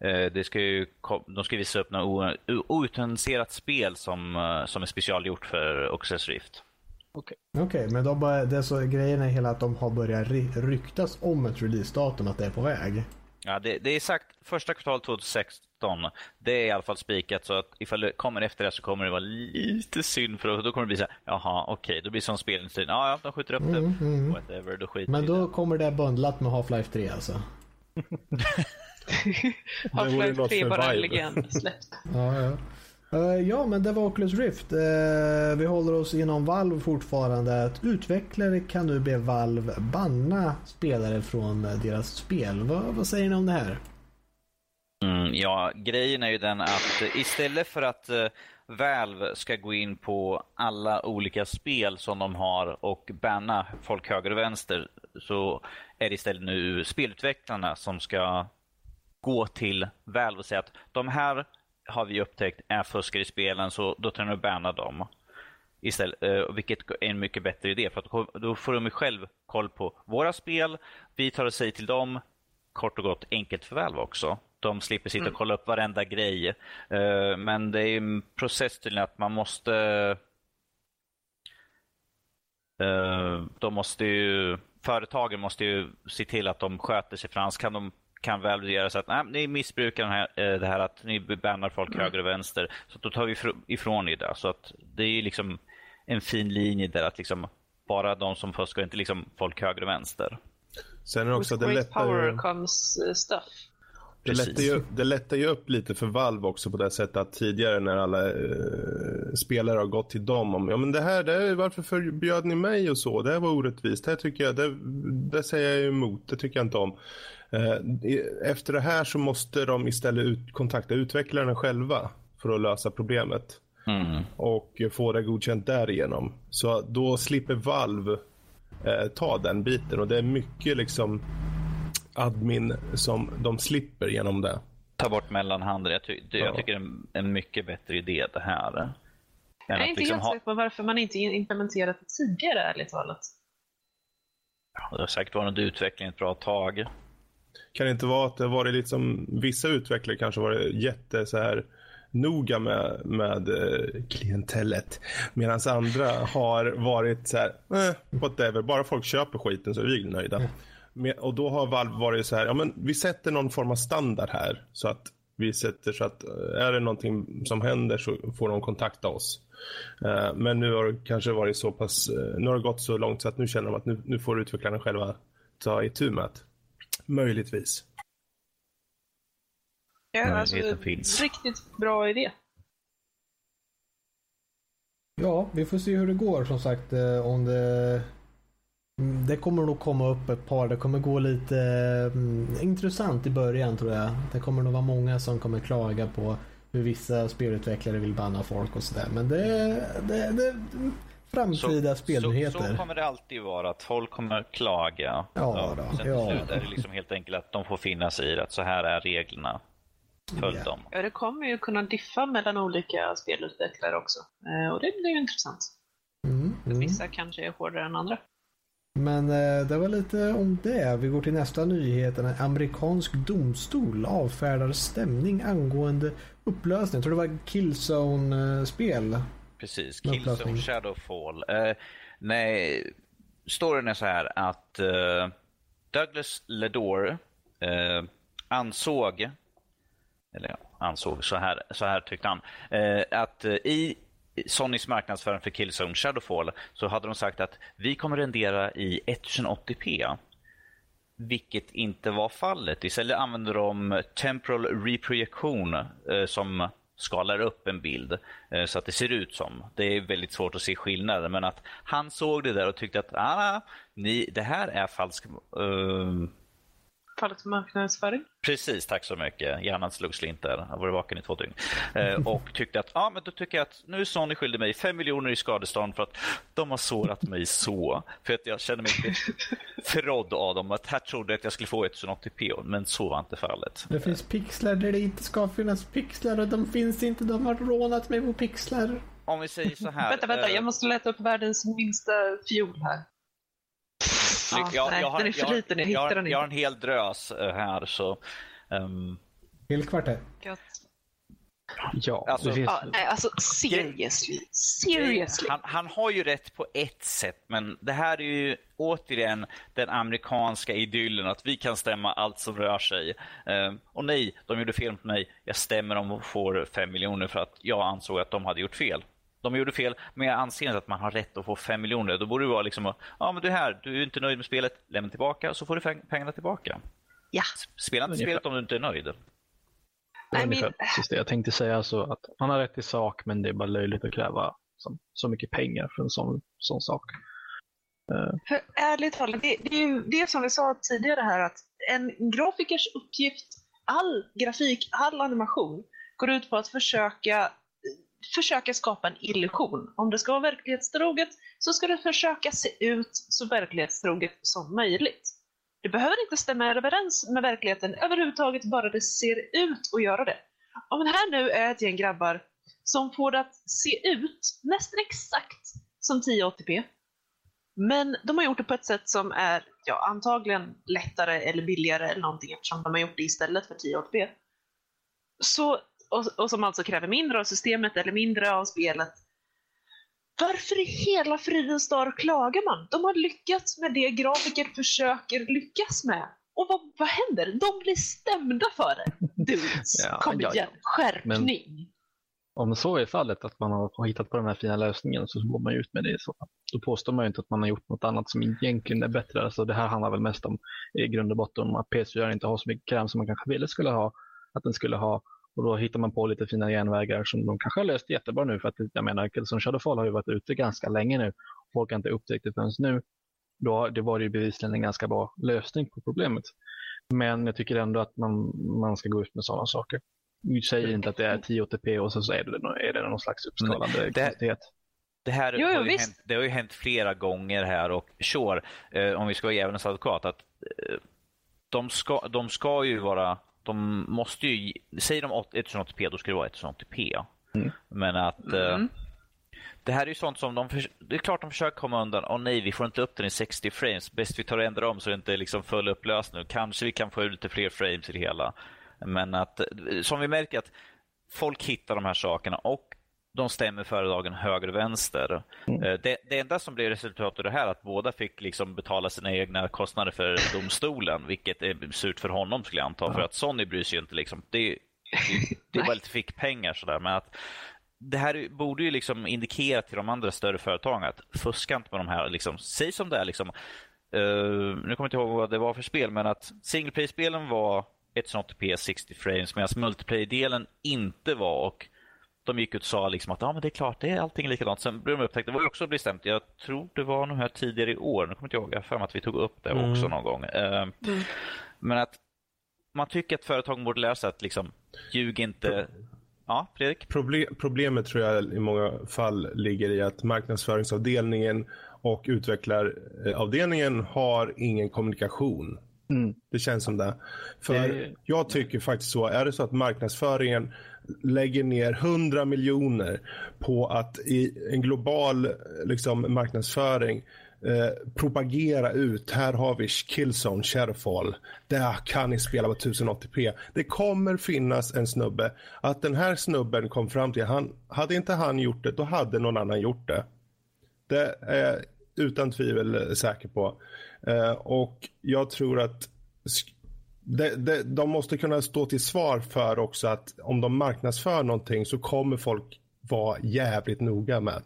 Speaker 4: eh det ska ju, de ska visa upp något outannonserat spel som, som är specialgjort för Oculus Rift.
Speaker 1: Okej, okay. okay, men de bara, det är så, grejen är hela att de har börjat ryktas om ett releasedatum, att det är på väg.
Speaker 4: Ja, det, det, är sagt första kvartal 2016. Det är i alla fall spikat så att ifall det kommer efter det så kommer det vara lite synd för då kommer det bli så här, jaha, okej, okay, då blir det som spelindustrin, ja, ja, de skjuter upp det, mm, mm. whatever, då skiter
Speaker 1: Men då det. kommer det bundlat med Half-Life 3 alltså?
Speaker 3: Half-Life 3 bara en legend släppt.
Speaker 1: ja, ja. Uh, ja, men det var Oculus Rift. Uh, vi håller oss inom Valve fortfarande. Att utvecklare kan nu be Valve banna spelare från deras spel. Va, vad säger ni om det här?
Speaker 4: Mm, ja, grejen är ju den att istället för att uh, Valve ska gå in på alla olika spel som de har och banna folk höger och vänster så är det istället nu spelutvecklarna som ska gå till Valve och säga att de här har vi upptäckt är fuskare i spelen så då tar vi banna dem. Istället, eh, vilket är en mycket bättre idé för att då får de själv koll på våra spel. Vi tar och säger till dem, kort och gott enkelt förvärv också. De slipper sitta och mm. kolla upp varenda grej. Eh, men det är en process till att man måste eh, de måste ju, företagen måste ju se till att de sköter sig för annars kan de kan väl göra så att nej, ni missbrukar den här, eh, det här att ni bannar folk mm. höger och vänster. Så då tar vi ifrån er det. Så att det är liksom en fin linje där att liksom bara de som fuskar, inte liksom folk höger och vänster.
Speaker 2: Sen är det också,
Speaker 3: With
Speaker 2: det lättar
Speaker 3: power
Speaker 2: ju,
Speaker 3: comes uh, stuff.
Speaker 2: det lättar, ju, det lättar ju upp lite för Valve också på det sättet att tidigare när alla eh, spelare har gått till dem om ja men det här, det här, varför förbjöd ni mig och så, det här var orättvist, det här tycker jag, det, det säger jag emot, det tycker jag inte om. Eh, efter det här så måste de istället ut, kontakta utvecklarna själva för att lösa problemet
Speaker 4: Mm.
Speaker 2: och få det godkänt därigenom. Så då slipper Valve eh, ta den biten och det är mycket liksom admin som de slipper genom det.
Speaker 4: Ta bort mellanhanden. Jag, ty det,
Speaker 2: Ja.
Speaker 4: jag tycker det är en, mycket bättre idé det här.
Speaker 3: Jag är inte
Speaker 4: liksom
Speaker 3: helt
Speaker 4: ha,
Speaker 3: säker på varför man inte implementerat det tidigare, ärligt talat.
Speaker 4: det har säkert varit en utveckling ett bra tag.
Speaker 2: Kan det inte vara att det har varit liksom, vissa utvecklare kanske varit jätte så här noga med, med eh, klientellet. Medan andra har varit så här, eh, whatever, bara folk köper skiten så är vi nöjda. Men, och då har Valve varit så här, ja men vi sätter någon form av standard här. Så att vi sätter så att eh, är det någonting som händer så får de kontakta oss. Eh, men nu har det kanske varit så pass, nu har det gått så långt så att nu känner de att nu, nu får utvecklarna själva ta itu med det. Möjligtvis.
Speaker 3: Ja, alltså,
Speaker 4: finns.
Speaker 3: Riktigt bra idé.
Speaker 1: Ja, vi får se hur det går som sagt. eh, Om det... Mm, Det kommer nog komma upp ett par. Det kommer gå lite mm, intressant i början tror jag. Det kommer nog vara många som kommer klaga på hur vissa spelutvecklare vill banna folk och sådär. Men det, det, det framtida spelnyheter.
Speaker 4: Så, så kommer det alltid vara, att folk kommer klaga.
Speaker 1: Ja då,
Speaker 4: sen
Speaker 1: ja.
Speaker 4: slut är det liksom helt enkelt att de får finna sig i att så här är reglerna. Följ
Speaker 1: Ja.
Speaker 4: dem.
Speaker 3: Ja, det kommer ju kunna diffa mellan olika spelutvecklare också. Eh, och det blir ju intressant.
Speaker 1: Mm, mm.
Speaker 3: Vissa kanske är hårdare än andra.
Speaker 1: Men eh, det var lite om det. Vi går till nästa nyhet. En amerikansk domstol avfärdar stämning angående upplösning. Jag tror det var Killzone-spel.
Speaker 4: Precis, Killzone. Shadowfall. Eh, nej, storyn är så här att eh, Douglas Ledore eh, ansåg, eller ansåg, så här, så här tyckte han, eh, att eh, i Sonys marknadsföring för Killzone Shadowfall så hade de sagt att vi kommer rendera i 1080p. Vilket inte var fallet. Istället använder de temporal reprojektion eh, som skalar upp en bild eh, så att det ser ut som. Det är väldigt svårt att se skillnaden men att han såg det där och tyckte att ah, ni, det här är falsk... uh,
Speaker 3: Fallet för marknadsföring.
Speaker 4: Precis, tack så mycket. Hjärnan slog slint där. Jag varit vaken i två dygn. Eh, och tyckte att, ja men då tycker jag att nu är Sony skyldig mig fem miljoner i skadestånd för att de har sårat mig så. För att jag känner mig förrådd av dem. Att här trodde jag att jag skulle få 1080p, men så var inte fallet.
Speaker 1: Det finns pixlar där det inte ska finnas pixlar och de finns inte. De har rånat mig på pixlar.
Speaker 4: Om vi säger så här.
Speaker 3: vänta, vänta.
Speaker 4: eh,
Speaker 3: Jag måste leta upp världens minsta fiol här. Ja,
Speaker 4: jag,
Speaker 3: nej,
Speaker 4: jag har,
Speaker 3: den är för
Speaker 4: jag
Speaker 3: liten. Jag
Speaker 4: jag,
Speaker 3: hittar den
Speaker 4: jag har
Speaker 3: inte.
Speaker 4: en hel drös eh, här så... ehm,
Speaker 1: Helt kvarter.
Speaker 3: Gött.
Speaker 5: Ja,
Speaker 4: Alltså,
Speaker 5: det finns,
Speaker 3: Ja, nej, alltså seriously. Seriously.
Speaker 4: Han, han har ju rätt på ett sätt, men det här är ju återigen den amerikanska idyllen att vi kan stämma allt som rör sig. Eh, och nej, de gjorde fel mot mig. Jag stämmer dem och får fem miljoner för att jag ansåg att de hade gjort fel. De gjorde fel, men jag anser inte att man har rätt att få fem miljoner. Då borde det vara liksom, ja men du är här, du är inte nöjd med spelet, lämna tillbaka så får du pengarna tillbaka.
Speaker 3: Ja.
Speaker 4: Spela inte spelet om du inte är nöjd.
Speaker 5: det ungefär precis jag tänkte säga. Så att han har rätt i sak, men det är bara löjligt att kräva så, så mycket pengar för en sån, sån sak.
Speaker 3: För ärligt talat, det, det är ju det som vi sa tidigare här att en grafikers uppgift, all grafik, all animation går ut på att försöka, försöka skapa en illusion. Om det ska vara verklighetstroget så ska det försöka se ut så verklighetstroget som möjligt. Det behöver inte stämma överens med verkligheten överhuvudtaget, bara det ser ut att göra det. Om det här nu är ett gäng grabbar som får det att se ut nästan exakt som 1080p, men de har gjort det på ett sätt som är ja, antagligen lättare eller billigare eller någonting eftersom de har gjort det istället för 1080p. Så, och, och som alltså kräver mindre av systemet eller mindre av spelet. Varför i hela fridens dag klagar man? De har lyckats med det grafiker försöker lyckas med. Och vad, vad händer? De blir stämda för det. Dudes,
Speaker 5: Ja,
Speaker 3: kom
Speaker 5: ja,
Speaker 3: igen, skärpning.
Speaker 5: om så är fallet, att man har hittat på den här fina lösningen, så går man ut med det. Så. Då påstår man ju inte att man har gjort något annat som egentligen är bättre. Alltså, det här handlar väl mest om i grund och botten om att PS4 inte har så mycket kräm som man kanske ville skulle ha, att den skulle ha. Och då hittar man på lite fina genvägar som de kanske har löst jättebra nu. För att jag menar, Killzone Shadowfall har ju varit ute ganska länge nu. Folk har inte upptäckt det förrän nu. Då, det var ju bevisligen en ganska bra lösning på problemet. Men jag tycker ändå att man, man ska gå ut med sådana saker. Vi säger inte att det är 1080p och så, är, det, är det någon slags uppskalande
Speaker 4: det, det här jo, har, ju hänt, det har ju hänt flera gånger här och sure, eh, om vi ska vara djävulens advokat, att eh, de, ska, de ska ju vara, de måste ju, säger de 1080p då ska det vara 1080p. Mm. Men att eh, mm. det här är ju sånt som de, det är klart de försöker komma undan, åh oh, nej vi får inte upp den i 60 frames, bäst vi tar och ändrar om så det inte är liksom full upplösning, kanske vi kan få ut lite fler frames i det hela. Men att, som vi märker att folk hittar de här sakerna och de stämmer företagen höger och vänster. Mm. Eh, det, det, enda som blev resultatet av det här är att båda fick liksom betala sina egna kostnader för domstolen, vilket är surt för honom skulle jag anta, ja. för att Sony bryr sig ju inte. Liksom. Det, det, det är bara lite fick pengar sådär, men att det här borde ju liksom indikera till de andra större företagen att fuska inte med de här. Liksom, säg som det är. Liksom, uh, nu kommer jag inte ihåg vad det var för spel, men att single play-spelen var 180p 60 frames medan multiplayer-delen inte var. och De gick ut och sa liksom att ja, men det är klart, det är allting likadant. Sen blev de upptäckta, det var också bestämt, jag tror det var nog här tidigare i år, nu kommer inte ihåg, jag för att vi tog upp det mm. också någon gång. Uh, mm. Men att man tycker att företagen borde lära sig att liksom, ljug inte. Ja, Fredrik?
Speaker 2: Problem, problemet tror jag i många fall ligger i att marknadsföringsavdelningen och utvecklaravdelningen har ingen kommunikation. Mm. Det känns som det. För det... jag tycker faktiskt så. Är det så att marknadsföringen lägger ner 100 miljoner på att i en global liksom, marknadsföring eh, propagera ut. Här har vi Killzone, Shadowfall. Där kan ni spela på 1080p. Det kommer finnas en snubbe. Att den här snubben kom fram till, han, hade inte han gjort det, då hade någon annan gjort det. Det är jag utan tvivel säker på. Eh, och jag tror att de, de, de, måste kunna stå till svar för också att om de marknadsför någonting så kommer folk vara jävligt noga med.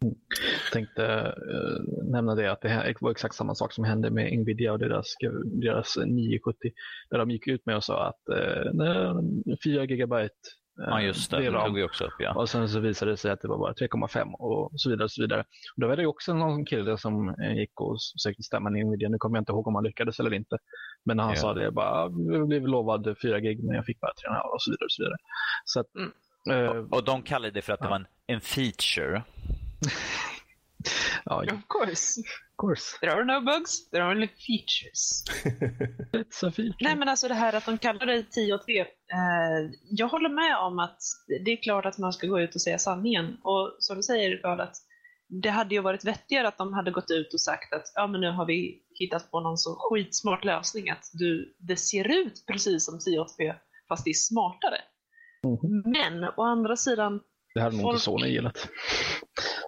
Speaker 5: Jag tänkte uh, nämna det att det var exakt samma sak som hände med Nvidia och deras, deras 970. Där de gick ut med och sa att eh, uh, 4 gigabyte
Speaker 4: Ja, just det. Det tog vi också upp. Ja.
Speaker 5: Och sen så visade det sig att det var bara 3,5 och så vidare. Och så vidare. Och då var det också någon kille som eh, gick och sökte stämma Nvidia. Nu kommer jag inte ihåg om han lyckades eller inte. Men han ja. sa det bara, jag blev lovad 4 gig men jag fick bara 3,5 och så vidare. Och så vidare. Så att,
Speaker 4: mm. och, och, de kallade det för att ja. det var en, en feature.
Speaker 3: ja, Of course. Course. There are no bugs, there are only features.
Speaker 5: It's a feature.
Speaker 3: Nej men alltså det här att de kallar det 10 och 3. Eh, jag håller med om att det är klart att man ska gå ut och säga sanningen. Och som du säger Karl, att det hade ju varit vettigare att de hade gått ut och sagt att ja men nu har vi hittat på någon så skitsmart lösning att du, det ser ut precis som 1080p fast det är smartare. Mm. Men å andra sidan
Speaker 5: det hade nog inte Sony gillat.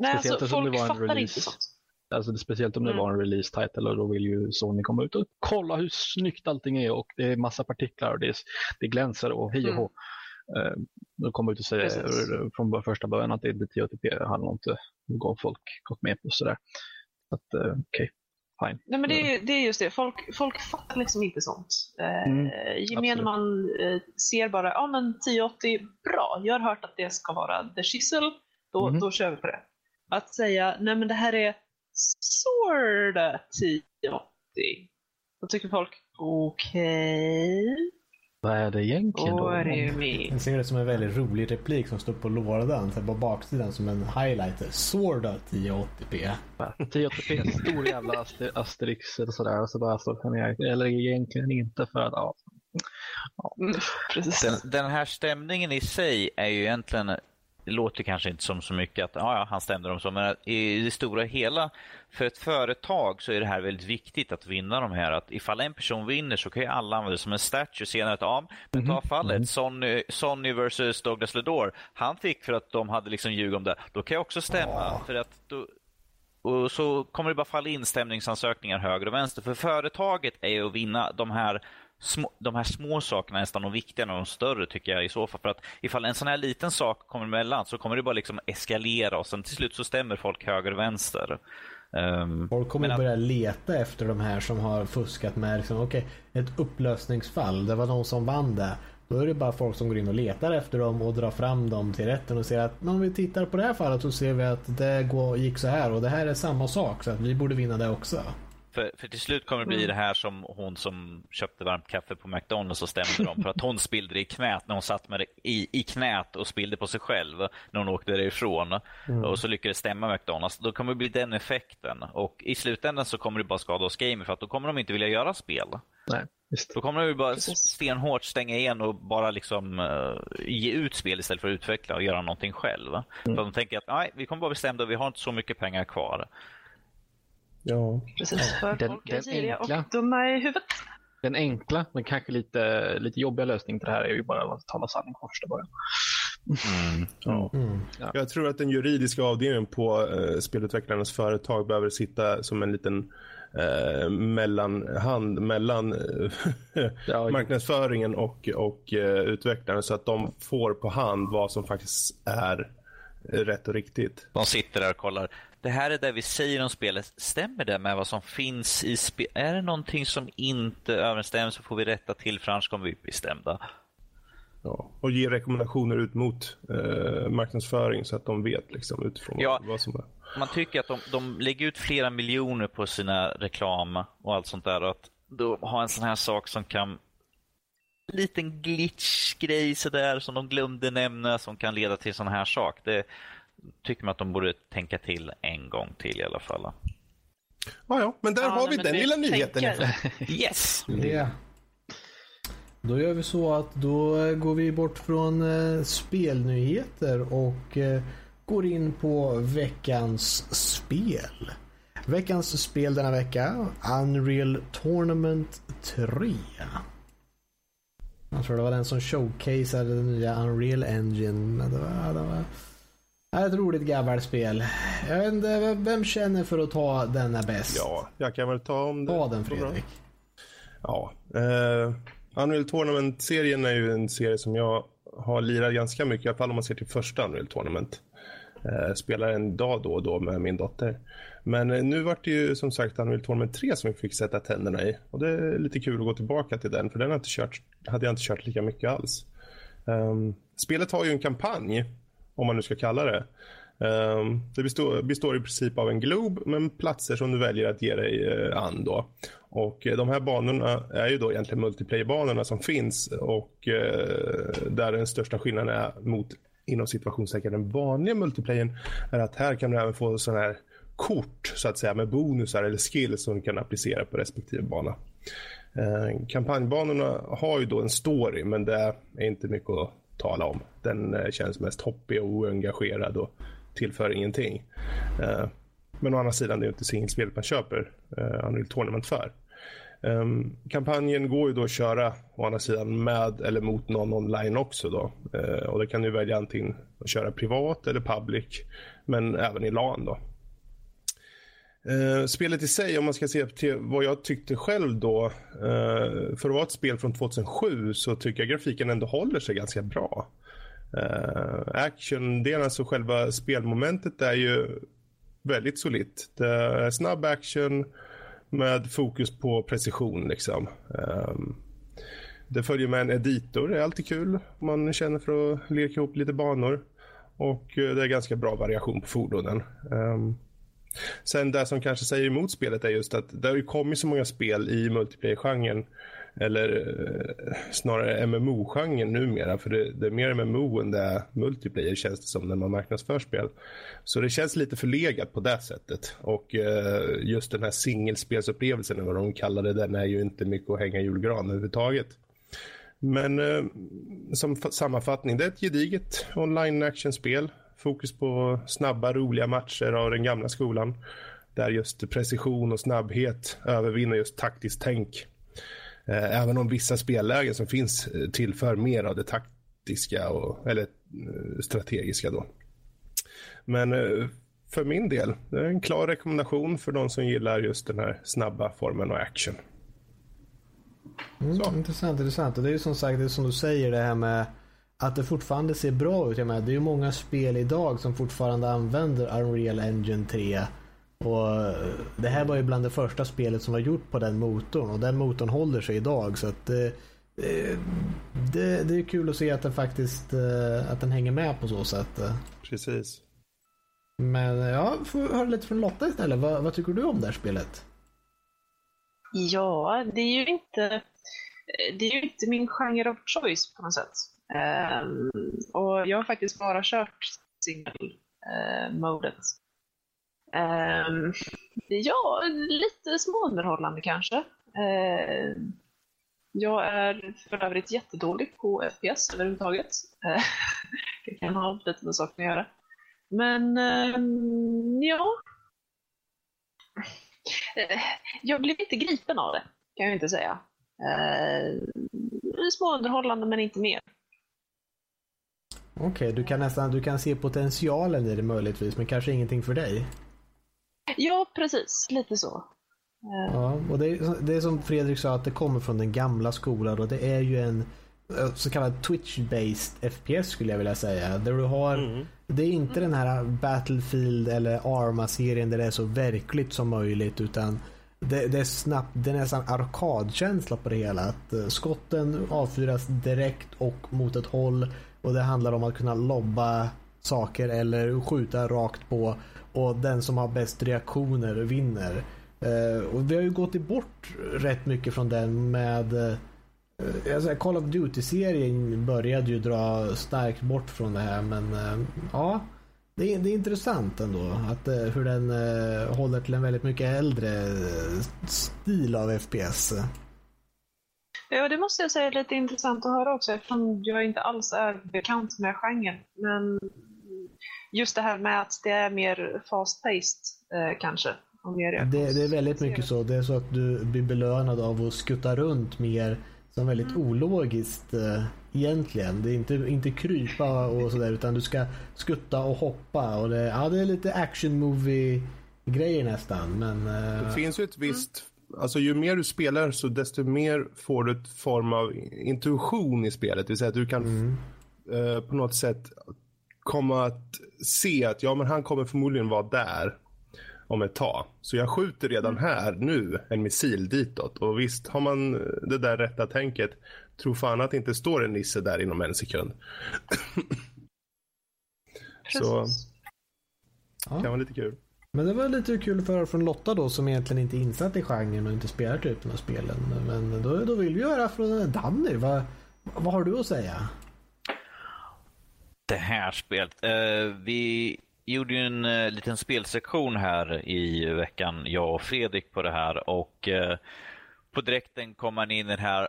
Speaker 3: Nej, speciellt alltså, folk det var en fattar release. inte sånt.
Speaker 5: Alltså, speciellt om det mm. var en release title och då vill ju Sony komma ut och kolla hur snyggt allting är och det är massa partiklar och det, är, det glänser och hej och hå. Mm. Uh, då kommer ut och säga Precis. från första början att det är 1080p hade nog inte folk gått med på sådär. Så uh, okej. Okay
Speaker 3: fine. Nej, men det är, det är just det, folk, folk fattar liksom inte sånt. Eh, mm, gemene man eh, ser bara, ja men 1080, bra, jag har hört att det ska vara the shizzle, då, mm. då kör vi på det. Att säga, nej men det här är sorta 1080, då tycker folk, okej. Okay.
Speaker 5: Vad är det egentligen då?
Speaker 1: Jag ser det som en väldigt rolig replik som står på lådan, så på baksidan som en highlighter. Sorda 1080p.
Speaker 5: 1080p, stor jävla asterix eller sådär. Och så bara så eller egentligen inte för att, ja.
Speaker 4: ja. Mm, den, den här stämningen i sig är ju egentligen det låter kanske inte som så mycket att ja, han stämde dem så, men i det stora hela för ett företag så är det här väldigt viktigt att vinna de här. Att ifall en person vinner så kan ju alla använda det som en statue senare. Att, ja, men ta mhm. fallet mm. Sony, Sony versus Douglas Ledore. Han fick för att de hade liksom ljug om det. Då kan jag också stämma. Oh. För att då, och så kommer det bara falla in stämningsansökningar höger och vänster. För företaget är att vinna de här små, de här små sakerna är nästan de viktigare än de större tycker jag i så fall. För att ifall en sån här liten sak kommer emellan så kommer det bara liksom eskalera och sen till slut så stämmer folk höger och vänster. Um,
Speaker 1: folk kommer att... börja leta efter de här som har fuskat med liksom, okay, ett upplösningsfall. Det var någon som vann det. Då är det bara folk som går in och letar efter dem och drar fram dem till rätten och säger att om vi tittar på det här fallet så ser vi att det gick så här och det här är samma sak så att vi borde vinna det också.
Speaker 4: För, för till slut kommer det bli mm. det här som hon som köpte varmt kaffe på McDonalds och stämde dem för att hon spillde det i knät när hon satt med det i, i knät och spillde på sig själv när hon åkte därifrån. Mm. Och så lyckades stämma McDonalds. Då kommer det bli den effekten. Och i slutändan så kommer det bara skada oss gamer för att då kommer de inte vilja göra spel.
Speaker 5: Nej, just.
Speaker 4: Då kommer de bara stenhårt stänga igen och bara liksom uh, ge ut spel istället för att utveckla och göra någonting själv. Mm. För de tänker att nej, vi kommer bara bestämda och vi har inte så mycket pengar kvar.
Speaker 3: Ja. Precis, för den, folk är giriga och dumma i huvudet.
Speaker 5: Den enkla, men kanske lite, lite jobbiga lösningen på det här är ju bara att tala sanning från första början.
Speaker 2: Mm. Ja. Mm. Jag tror att den juridiska avdelningen på eh, spelutvecklarnas företag behöver sitta som en liten eh, mellanhand mellan eh, marknadsföringen och, och eh, utvecklaren så att de får på hand vad som faktiskt är rätt och riktigt.
Speaker 4: De sitter där och kollar det här är det vi säger om spelet. Stämmer det med vad som finns i spelet? Är det någonting som inte överensstämmer så får vi rätta till för annars kommer vi bli stämda.
Speaker 2: Ja, och ge rekommendationer ut mot eh, marknadsföring så att de vet liksom, utifrån ja, vad som är.
Speaker 4: Man tycker att de, de lägger ut flera miljoner på sina reklam och allt sånt där. Och att då ha en sån här sak som kan liten glitch-grej sådär som de glömde nämna som kan leda till sån här sak. Det, tycker man att de borde tänka till en gång till i alla fall.
Speaker 2: Ja, ja, men där ja, har vi den lilla nyheten.
Speaker 4: yes!
Speaker 1: Yeah. Då gör vi så att då går vi bort från eh, spelnyheter och eh, går in på veckans spel. Veckans spel denna vecka, Unreal Tournament 3. Jag tror det var den som showcaseade den nya Unreal Engine. Det var, det var ett roligt gammalt spel. Jag vet inte, vem känner för att ta denna bäst?
Speaker 2: Ja, jag kan väl ta om det.
Speaker 1: Ta den Fredrik.
Speaker 2: Ja. Uh, Unreal Tournament-serien är ju en serie som jag har lirat ganska mycket, i alla fall om man ser till första Unreal Tournament. Uh, spelar en dag då och då med min dotter. Men uh, nu vart det ju som sagt Unreal Tournament 3 som vi fick sätta tänderna i. Och det är lite kul att gå tillbaka till den, för den har inte kört, hade jag inte kört lika mycket alls. Um, spelet har ju en kampanj om man nu ska kalla det. Ehm, det består, består, i princip av en glob med platser som du väljer att ge dig eh, an. Då. Och eh, de här banorna är ju då egentligen multiplayer-banorna som finns och eh, där den största skillnaden är mot inom situationstecken den vanliga multiplayern är att här kan du även få sådana här kort så att säga med bonusar eller skills som du kan applicera på respektive bana. Ehm, kampanjbanorna har ju då en story men det är inte mycket att tala om. Den eh, känns mest hoppig och oengagerad och tillför ingenting. Eh, men å andra sidan det är inte singelspelet man köper eh, Unreal Tournament för. Um, kampanjen går ju då att köra å andra sidan med eller mot någon online också då. Uh, och det kan du välja antingen att köra privat eller public, men även i LAN då. Uh, spelet i sig, om man ska se till vad jag tyckte själv då, uh, för att vara ett spel från 2007 så tycker jag grafiken ändå håller sig ganska bra. Uh, Action-delen, alltså själva spelmomentet är ju väldigt solitt. Det är snabb action med fokus på precision liksom. Um, det följer med en editor, det är alltid kul om man känner för att leka ihop lite banor. Och det är ganska bra variation på fordonen. Um, Sen det som kanske säger emot spelet är just att det har ju kommit så många spel i multiplayer-genren eller eh, snarare MMO-genren numera, för det, det, är mer MMO än det är multiplayer känns det som när man marknadsför spel. Så det känns lite förlegat på det sättet. Och eh, just den här singelspelsupplevelsen, vad de kallar det, den är ju inte mycket att hänga julgran överhuvudtaget. Men eh, som sammanfattning, det är ett gediget online actionspel Fokus på snabba, roliga matcher av den gamla skolan. Där just precision och snabbhet övervinner just taktiskt tänk. Eh, även om vissa spellägen som finns eh, tillför mer av det taktiska och, eller eh, strategiska då. Men för min del, det är en klar rekommendation för de som gillar just den här snabba formen och action.
Speaker 1: Mm, intressant, intressant. Och det är ju som sagt, det som du säger det här med att det fortfarande ser bra ut. Jag menar, det är ju många spel idag som fortfarande använder Unreal Engine 3. Och eh, det här var ju bland det första spelet som var gjort på den motorn och den motorn håller sig idag. Så att det, det, det är kul att se att den faktiskt eh, att den hänger med på så sätt.
Speaker 2: Precis.
Speaker 1: Men ja, får höra lite från Lotta istället. Vad, vad tycker du om det här spelet?
Speaker 3: Ja, det är ju inte, det är ju inte min genre of choice på något sätt. Um, och jag har faktiskt bara kört single-modet. Eh, uh, um, ja, lite småunderhållande kanske. Uh, jag är för övrigt jättedålig på FPS överhuvudtaget. Uh, det kan ha lite med saken att göra. Men ehm, ja, eh, jag blev inte gripen av det, kan jag inte säga. Eh, småunderhållande, men inte mer.
Speaker 1: Okej, okay, du kan nästan du kan se potentialen i det möjligtvis, men kanske ingenting för dig?
Speaker 3: Ja, precis. Lite så.
Speaker 1: Eh. Ja, och det är, det är som Fredrik sa, att det kommer från den gamla skolan och det är ju en eh, så kallad Twitch-based FPS skulle jag vilja säga. Där du har mm. Det är inte den här Battlefield eller Arma-serien där det är så verkligt som möjligt utan det, det är snabbt, det är nästan arkadkänsla på det hela. Att eh, skotten avfyras direkt och mot ett håll och det handlar om att kunna lobba saker eller skjuta rakt på och den som har bäst reaktioner vinner. Uh, och vi har ju gått bort rätt mycket från den med uh, alltså Call of Duty-serien började ju dra starkt bort från det här men uh, ja det är, det är intressant ändå att uh, hur den uh, håller till en väldigt mycket äldre stil av FPS.
Speaker 3: Ja, det måste jag säga är lite intressant att höra också eftersom jag inte alls är bekant med genren. Men just det här med att det är mer fast-paced kanske.
Speaker 1: Det, det, är väldigt mycket så. Det är så att du blir belönad av att skutta runt mer som väldigt mm. ologiskt eh, egentligen. Det är inte, inte krypa och sådär utan du ska skutta och hoppa. Och det, ja, det är lite action movie grejer nästan. Men, eh,
Speaker 2: det finns ju ett visst Alltså ju mer du spelar så desto mer får du ett form av intuition i spelet. Det vill säga att du kan mm. eh, på något sätt komma att se att ja men han kommer förmodligen vara där om ett tag. Så jag skjuter redan mm. här nu en missil ditåt. Och visst har man det där rätta tänket. Tro fan att det inte står en nisse där inom en sekund. Så det kan vara lite kul.
Speaker 1: Men det var lite kul att höra från Lotta då som egentligen inte är insatt i genren och inte spelar typen av spelen. Men då, då vill vi höra från Danny. Vad, vad har du att säga?
Speaker 4: Det här spelet. Uh, vi gjorde ju en uh, liten spelsektion här i veckan, jag och Fredrik på det här och uh, på direkten kom man in i den här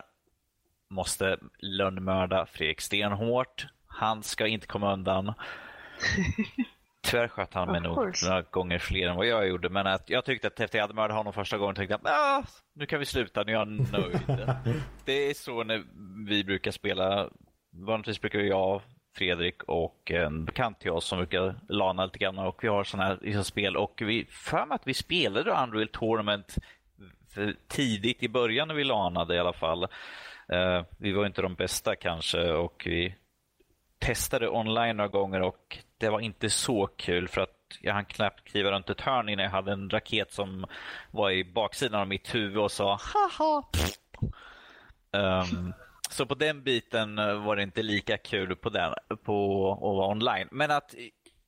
Speaker 4: måste lönnmörda Fredrik stenhårt. Han ska inte komma undan. Tyvärr sköt han mig nog några gånger fler än vad jag gjorde. Men att jag tyckte att efter jag hade mördat honom första gången tänkte jag ah, nu kan vi sluta, nu är jag nöjd. det är så när vi brukar spela. Vanligtvis brukar jag Fredrik och en bekant till oss som brukar lana lite grann och vi har sådana här liksom, spel och vi för mig att vi spelade Unreal Tournament tidigt i början när vi lanade i alla fall. Uh, vi var inte de bästa kanske och vi testade online några gånger och det var inte så kul för att jag hann knappt kliva runt ett hörn innan jag hade en raket som var i baksidan av mitt huvud och sa haha. Um, så på den biten eh, var det inte lika kul på, den, på att vara online. Men att eh,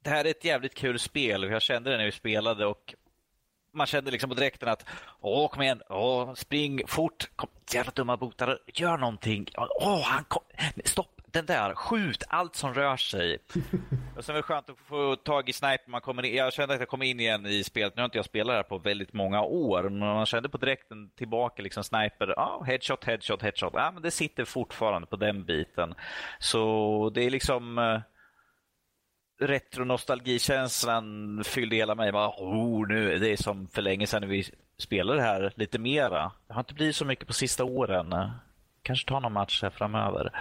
Speaker 4: det här är ett jävligt kul spel. Jag kände det när vi spelade och man kände liksom på direkten att åh, kom igen, åh, spring fort, kom, jävla dumma botare, gör någonting. Åh, han kom, stopp, den där, skjut allt som rör sig. och sen var det skönt att få tag i sniper. Man kommer in, jag kände att jag kom in igen i spelet. Nu har inte jag spelat det här på väldigt många år. Men man kände på direkten tillbaka liksom sniper. Ja, headshot, headshot, headshot. Ja, men det sitter fortfarande på den biten. Så det är liksom eh, retro-nostalgikänslan fyllde hela mig. Bara, oh, nu, det är som för länge sedan vi spelade det här lite mera. Det har inte blivit så mycket på sista åren. Kanske ta någon match här framöver.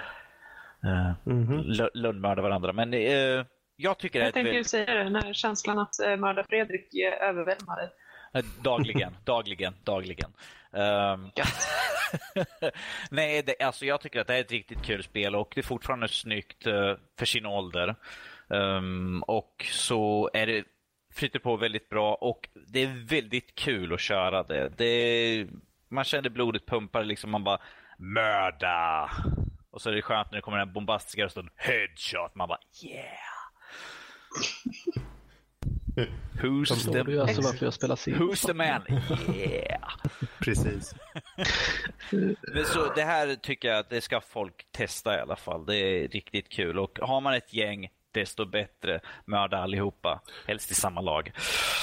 Speaker 4: Mm -hmm. Lönnmörda varandra. Men uh, jag tycker
Speaker 3: Jag tänkte ju säga det, den här känslan att uh, mörda Fredrik överväldigar dig.
Speaker 4: Dagligen, dagligen, dagligen. Um, Nej, det, alltså jag tycker att det är ett riktigt kul spel och det är fortfarande snyggt uh, för sin ålder. Um, och så är det flyter på väldigt bra och det är väldigt kul att köra det. det man känner blodet pumpar liksom, man bara mörda. Och så är det skönt när det kommer den bombastiska rösten headshot. Man bara yeah.
Speaker 5: Who's the, du alltså varför jag spelar
Speaker 4: Who's the man? Yeah!
Speaker 2: Precis.
Speaker 4: så det här tycker jag att det ska folk testa i alla fall. Det är riktigt kul. Och har man ett gäng, desto bättre. Mörda allihopa. Helst i samma lag.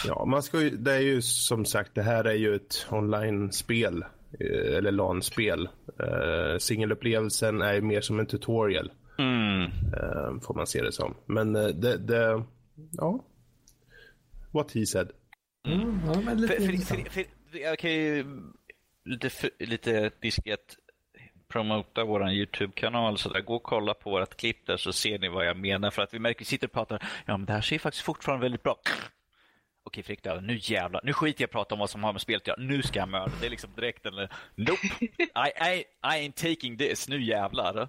Speaker 2: Ja, man ska ju, det är ju som sagt, det här är ju ett online-spel. Eh, eller LAN-spel. Uh, Singelupplevelsen är mer som en tutorial.
Speaker 4: Mm.
Speaker 2: Uh, får man se det som. Men uh, det, det, ja, what he said.
Speaker 1: Mm, ja, men lite för, för,
Speaker 4: för, jag kan ju lite, lite diskret promota vår YouTube-kanal. Så där, gå och kolla på vårt klipp där så ser ni vad jag menar. För att vi märker, vi sitter och pratar, ja men det här ser faktiskt fortfarande väldigt bra. Okej Fredrik, nu jävlar, nu skiter jag i att prata om vad som har med spelet ja, nu ska jag mörda. Det är liksom direkt eller, nope, I, I, I ain't taking this, nu jävlar.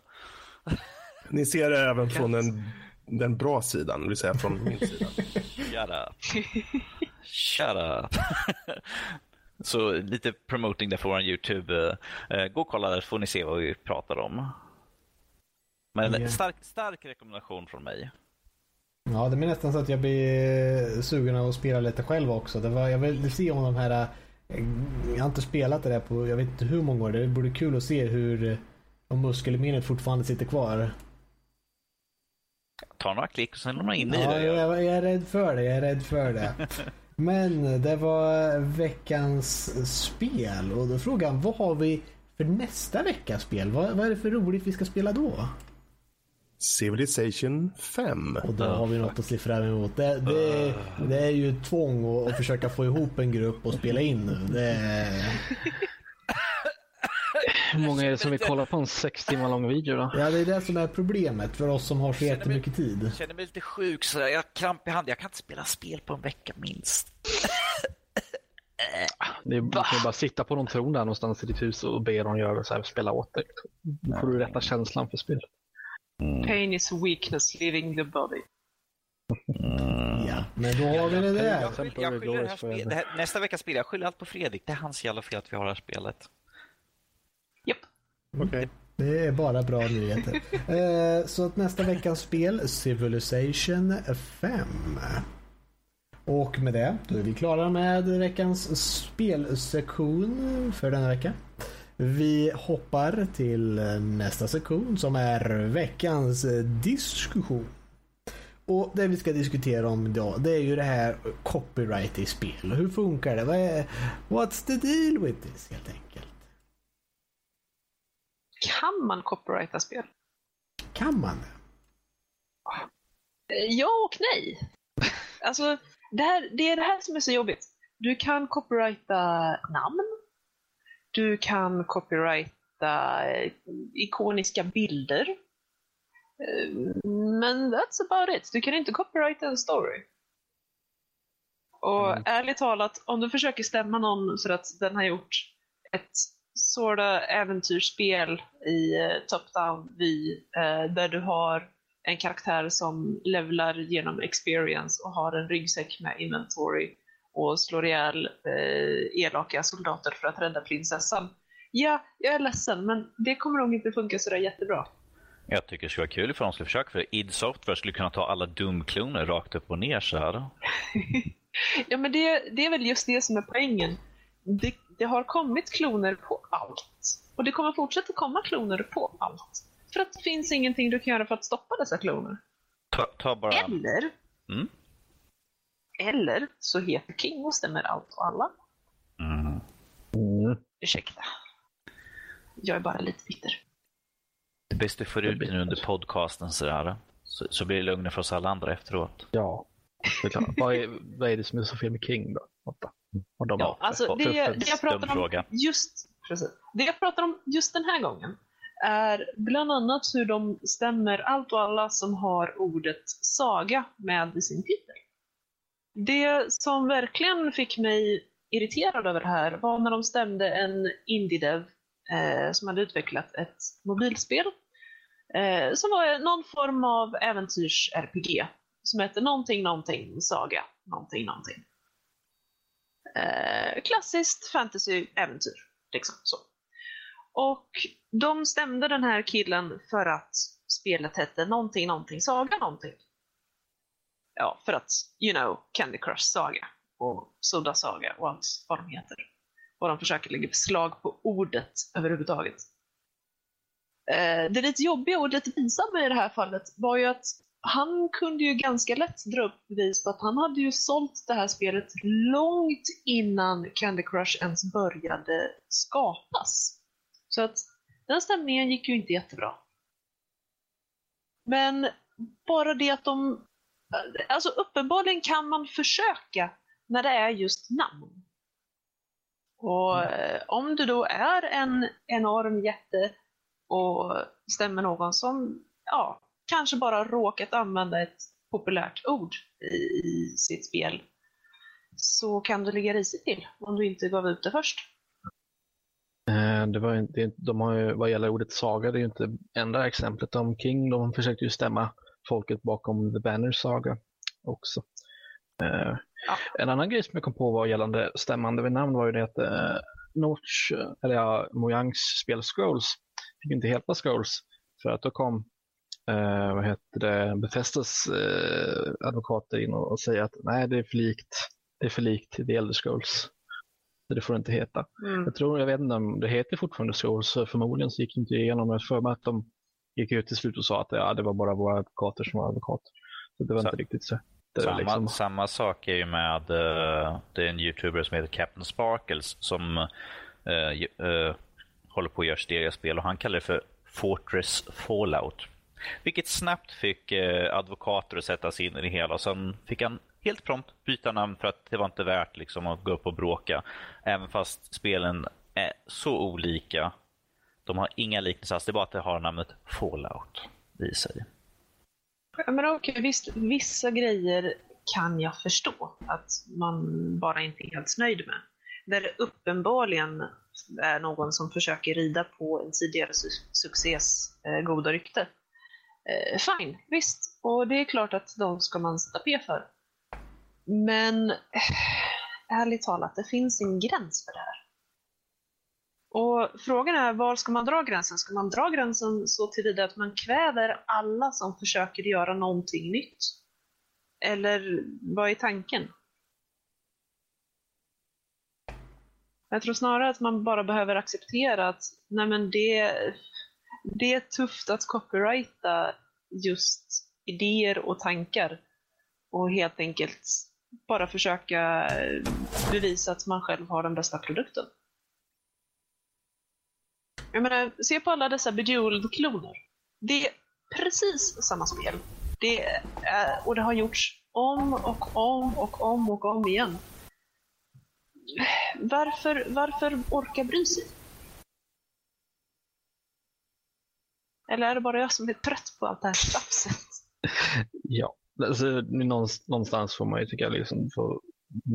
Speaker 2: Ni ser det även från den, den bra sidan, vill säga från min sida.
Speaker 4: Shut up. Shut up. Så lite promoting där för vår YouTube. Uh, gå och kolla där så får ni se vad vi pratar om. Men yeah. stark, stark rekommendation från mig.
Speaker 1: Ja, det är nästan så att jag blir sugen att spela lite själv också. Det var, jag vill se om de här... Eh, jag har inte spelat det där på jag vet inte hur många år. Det vore kul att se hur om muskelminnet fortfarande sitter kvar.
Speaker 4: Ta några klick och sen lämna in
Speaker 1: ja,
Speaker 4: i det.
Speaker 1: Jag, jag är rädd för det. Jag är rädd för det. Men det var veckans spel och då frågan vad har vi för nästa veckas spel? Vad, vad är det för roligt vi ska spela då?
Speaker 2: Civilization 5.
Speaker 1: Och då har vi något att se fram emot. Det, det, det är ju tvång att, försöka få ihop en grupp och spela in nu. Det är...
Speaker 5: Hur många är det som vill kolla på en sex timmar lång video då?
Speaker 1: Ja, det är det som är problemet för oss som har så jättemycket tid.
Speaker 4: Jag känner mig lite sjuk så jag har kramp i handen. Jag kan inte spela spel på en vecka minst.
Speaker 5: Det är, du kan bara sitta på någon tron där någonstans i ditt hus och be dem göra så här, spela åt dig. Då får du rätta känslan för spelet.
Speaker 3: Mm. Pain is weakness leaving the body.
Speaker 1: Mm. Ja, men då har vi det där. Jag
Speaker 4: skyller, jag skyller det här spel, det här, nästa vecka spel, jag skyller allt på Fredrik. Det är hans jävla fel att vi har det här spelet.
Speaker 3: Japp.
Speaker 2: Okej. Okay.
Speaker 1: Det är bara bra nyheter. eh, så att nästa veckans spel, Civilization 5. Och med det, då är vi klara med veckans spelsektion för denna vecka. Vi hoppar till nästa sektion som är veckans diskussion. Och det vi ska diskutera om idag det är ju det här copyright i spel. Hur funkar det? Vad är, what's the deal with this helt enkelt?
Speaker 3: Kan man copyrighta spel?
Speaker 1: Kan man det?
Speaker 3: Ja och nej. Alltså, det, här, det är det här som är så jobbigt. Du kan copyrighta namn, du kan copyrighta eh, ikoniska bilder. Eh, men that's about it. Du kan inte copyrighta en story. Och mm. ärligt talat, om du försöker stämma någon för att den har gjort ett sorta äventyrsspel i eh, top-down vy där du har en karaktär som levlar genom experience och har en ryggsäck med inventory och slår ihjäl eh, elaka soldater för att rädda prinsessan. Ja, jag är ledsen, men det kommer nog inte funka sådär jättebra.
Speaker 4: Jag tycker det skulle vara kul ifall de skulle försöka, för id Software skulle kunna ta alla dumkloner rakt upp och ner så här.
Speaker 3: ja, men det, det är väl just det som är poängen. Det, det har kommit kloner på allt. Och det kommer fortsätta komma kloner på allt. För att det finns ingenting du kan göra för att stoppa dessa kloner.
Speaker 4: Ta, ta bara...
Speaker 3: Eller
Speaker 4: mm.
Speaker 3: Eller så heter King och stämmer allt och alla.
Speaker 4: Mm.
Speaker 5: Mm.
Speaker 3: Ursäkta. Jag är bara lite bitter.
Speaker 4: Det bästa får ut nu under podcasten sådär. Så, så blir det lugnare för oss alla andra efteråt.
Speaker 5: Ja, vad, är, vad är det som är så fel med King då?
Speaker 3: Och de ja, alltså det, det, jag pratar om just, precis, det jag pratar om just den här gången är bland annat hur de stämmer allt och alla som har ordet saga med i sin titel. Det som verkligen fick mig irriterad över det här var när de stämde en indie-dev eh, som hade utvecklat ett mobilspel eh, som var någon form av äventyrs-RPG som hette någonting, någonting, saga, någonting, någonting. Eh, klassiskt fantasy-äventyr, liksom så. Och de stämde den här killen för att spelet hette någonting, någonting, saga, någonting. Ja, för att, you know, Candy Crush Saga och Soda Saga och allt vad de heter. Och de försöker lägga beslag på ordet överhuvudtaget. Eh, det lite jobbiga och lite pinsamma i det här fallet var ju att han kunde ju ganska lätt dra upp bevis på att han hade ju sålt det här spelet långt innan Candy Crush ens började skapas. Så att den stämningen gick ju inte jättebra. Men bara det att de... Alltså uppenbarligen kan man försöka när det är just namn. Och eh, om du då är en enorm jätte och stämmer någon som ja, kanske bara råkat använda ett populärt ord i, i sitt spel så kan du ligga risigt till om du inte gav ut det först.
Speaker 5: Eh, Det var inte, de har ju, vad gäller ordet saga, det är ju inte enda exemplet. om King de försökte ju stämma folket bakom The Banner Saga också. Eh,
Speaker 3: Ja.
Speaker 5: En annan grej som jag kom på var gällande stämmande vid namn var ju det att eh, Notch, eller ja, Mojangs spel Scrolls fick inte heta Scrolls för att då kom eh, vad heter det, Bethesdas eh, advokater in och, och säger att nej, det är för likt, det är för likt The Elder Scrolls. Så det får det inte heta.
Speaker 3: Mm.
Speaker 5: Jag tror, jag vet inte om det heter fortfarande Scrolls, förmodligen så gick det inte igenom. Men för mig att de gick ut till slut och sa att ja, det var bara våra advokater som var advokater. Så det var
Speaker 4: Så-
Speaker 5: inte riktigt så.
Speaker 4: Samma,
Speaker 5: liksom,
Speaker 4: samma sak är ju med uh, det är en youtuber som heter Captain Sparkles som ju- eh, håller på att göra sitt spel och han kallar det för Fortress Fallout. Vilket snabbt fick advokater att sätta sig in i det hela och sen fick han helt prompt byta namn för att det var inte värt liksom, att gå upp och bråka. Även fast spelen är så olika. De har inga liknelser alls, det är bara att det har namnet Fallout i sig.
Speaker 3: Ja, men okej, visst, vissa grejer kan jag förstå att man bara inte är helt nöjd med. Där det uppenbarligen är någon som försöker rida på en tidigare su- succés eh, goda rykte. Eh, fine, visst. Och det är klart att de ska man sätta P för. Men eh, ärligt talat, det finns en gräns för det här. Och frågan är, var ska man dra gränsen? Ska man dra gränsen så tillvida att man kväver alla som försöker göra någonting nytt? Eller vad är tanken? Jag tror snarare att man bara behöver acceptera att nej men det, det är tufft att copyrighta just idéer och tankar och helt enkelt bara försöka bevisa att man själv har den bästa produkten. Jag menar, se på alla dessa Bejeweled-kloner. Det är precis samma spel. Det är, och det har gjorts om och om och om och om igen. Varför, varför orka bry sig? Eller är det bara jag som är trött på allt det här tjafset?
Speaker 5: ja, alltså, någonstans, får man ju tycka liksom, får,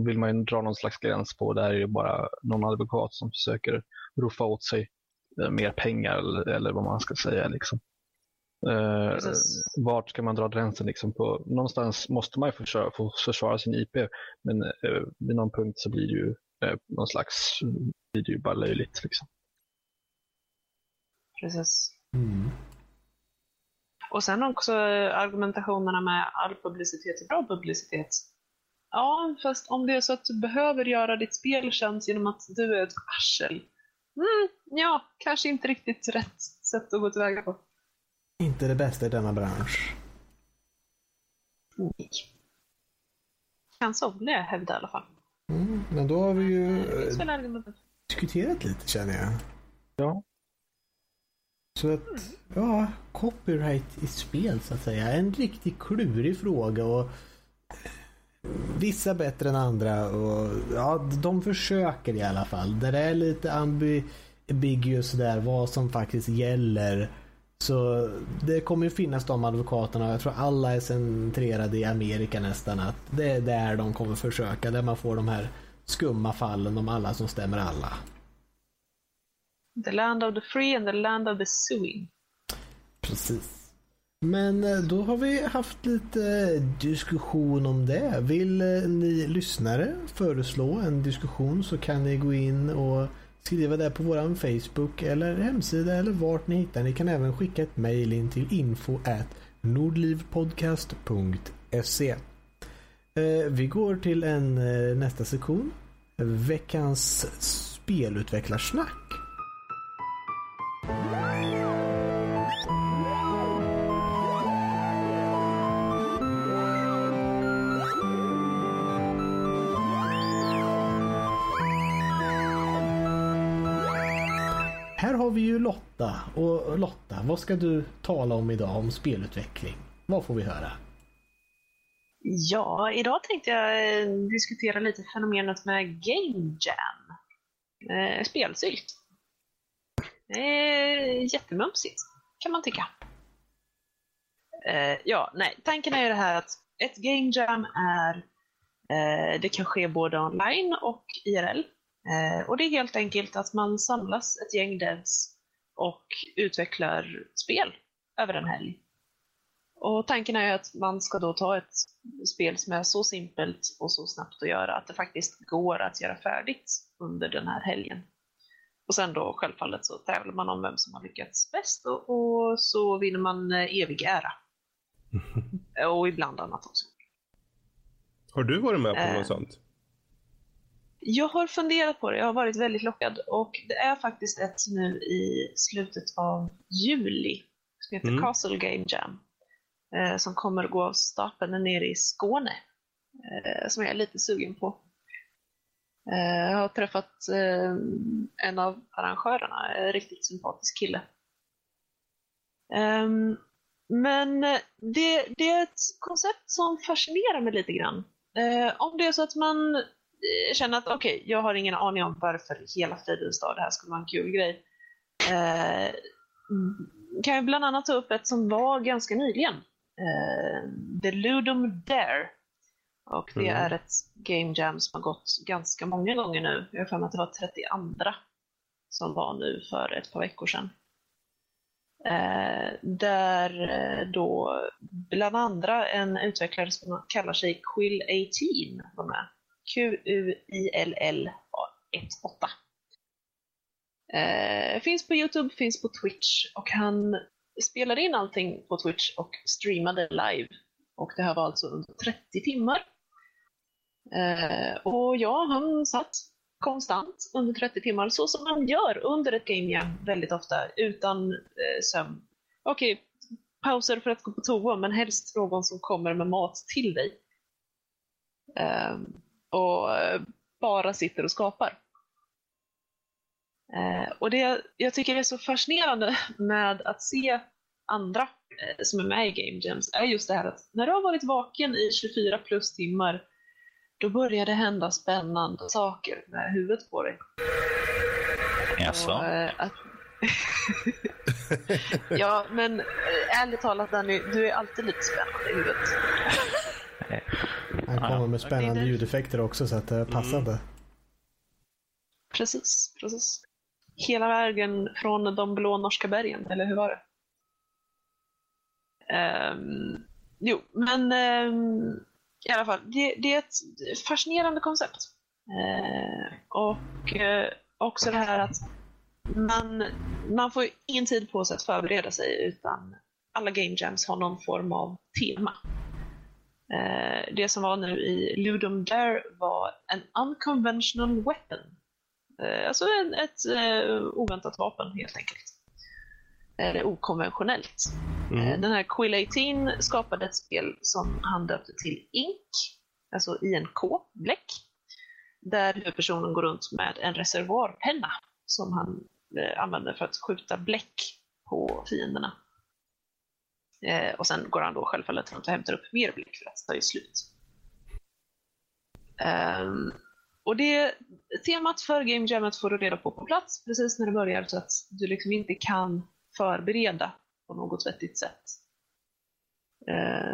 Speaker 5: vill man ju dra någon slags gräns på, där är det bara någon advokat som försöker roffa åt sig mer pengar eller, eller vad man ska säga. Liksom. Eh, vart ska man dra gränsen? Liksom på, någonstans måste man ju försvara, få försvara sin IP, men eh, vid någon punkt så blir det ju eh, någon slags, blir det ju bara löjligt. Liksom.
Speaker 3: Precis.
Speaker 1: Mm.
Speaker 3: Och sen också eh, argumentationerna med all publicitet är bra publicitet. Ja, fast om det är så att du behöver göra ditt spel känt genom att du är ett arsel. Mm, ja, kanske inte riktigt rätt sätt att gå tillväga på.
Speaker 1: Inte det bästa i denna bransch.
Speaker 3: Nej. Kan somliga hävda i alla fall.
Speaker 1: Mm. Men då har vi ju eh, diskuterat lite känner jag.
Speaker 5: Ja.
Speaker 1: Så att, ja, copyright i spel så att säga. En riktigt klurig fråga och vissa bättre än andra och ja, de försöker i alla fall. Där det är lite ambi- ambiguous där vad som faktiskt gäller. Så det kommer ju finnas de advokaterna jag tror alla är centrerade i Amerika nästan att det är där de kommer försöka. Där man får de här skumma fallen om alla som stämmer alla.
Speaker 3: The land of the free and the land of the suing.
Speaker 1: Precis. Men eh, då har vi haft lite eh, diskussion om det. Vill eh, ni lyssnare föreslå en diskussion så kan ni gå in och skriva det på vår Facebook eller hemsida eller vart ni hittar. Ni kan även skicka ett mail in till info nordlivpodcast.se Vi går till en nästa sektion. Veckans spelutvecklarsnack. Vi ju Lotta. Och Lotta, vad ska du tala om idag om spelutveckling? Vad får vi höra?
Speaker 3: Ja, idag tänkte jag eh, diskutera lite fenomenet med Game Jam. Eh, spelsylt. Eh, jättemumsigt, kan man tycka. Eh, ja, nej, tanken är ju det här att ett Game Jam är eh, det kan ske både online och IRL. Eh, och det är helt enkelt att man samlas ett gäng devs och utvecklar spel över en helg. Och tanken är att man ska då ta ett spel som är så simpelt och så snabbt att göra att det faktiskt går att göra färdigt under den här helgen. Och sen då självfallet så tävlar man om vem som har lyckats bäst och, och så vinner man eh, evig ära. och ibland annat också.
Speaker 2: Har du varit med på
Speaker 3: Eh.
Speaker 2: något sånt?
Speaker 3: Jag har funderat på det, jag har varit väldigt lockad och det är faktiskt ett nu i slutet av juli som heter
Speaker 2: Mm.
Speaker 3: Castle Game Jam. Eh, som kommer att gå av stapeln nere i Skåne. Eh, som jag är lite sugen på. Eh, jag har träffat eh, en av arrangörerna, en riktigt sympatisk kille. Ehm, men det, det är ett koncept som fascinerar mig lite grann. Eh, om det är så att man eh, känner att okej, jag har ingen aning om varför hela fridens dag det här skulle vara en kul grej. Eh, mm, kan jag bland annat ta upp ett som var ganska nyligen. Eh, The Ludum Dare. Och det
Speaker 2: Mm.
Speaker 3: är ett game jam som har gått ganska många gånger nu. Jag har för mig att det var 32 som var nu för ett par veckor sedan. Eh, där eh, då bland andra en utvecklare som kallar sig Quill18 var med. Q-U-I-L-L 18. Eh, finns på Youtube, finns på Twitch och han spelade in allting på Twitch och streamade live. Och det här var alltså under 30 timmar. Eh, och ja, han satt konstant under 30 timmar, så som man gör under ett game jam väldigt ofta, utan eh, sömn. Okej, pauser för att gå på toa, men helst någon som kommer med mat till dig. Eh, och eh, bara sitter och skapar. Eh, och det jag tycker är så fascinerande med att se andra eh, som är med i Game Jams är just det här att när du har varit vaken i 24 plus timmar då börjar det hända spännande saker med huvudet på dig.
Speaker 4: Jaså?
Speaker 3: Att... ja, men ärligt talat Danny, du är alltid lite spännande i huvudet.
Speaker 1: Han kommer med spännande ljudeffekter också så att det är passande.
Speaker 3: Precis, precis. Hela vägen från de blå norska bergen, eller hur var det? Ehm, jo, men ehm, i alla fall, det, det är ett fascinerande koncept. Eh, och eh, också det här att man, man får ingen tid på sig att förbereda sig utan alla game jams har någon form av tema. Eh, det som var nu i Ludum Dare var en unconventional weapon. Eh, alltså en, ett eh, oväntat vapen helt enkelt. Eller okonventionellt. Eh,
Speaker 2: Mm.
Speaker 3: Den här Quill18 skapade ett spel som han döpte till Ink, alltså INK, bläck. Där huvudpersonen går runt med en reservoarpenna som han eh, använder för att skjuta bläck på fienderna. Eh, och sen går han då självfallet runt och hämtar upp mer blick för att ta i slut. Um, och det temat för Game Jammet får du reda på på plats precis när det börjar så att du liksom inte kan förbereda på något vettigt sätt.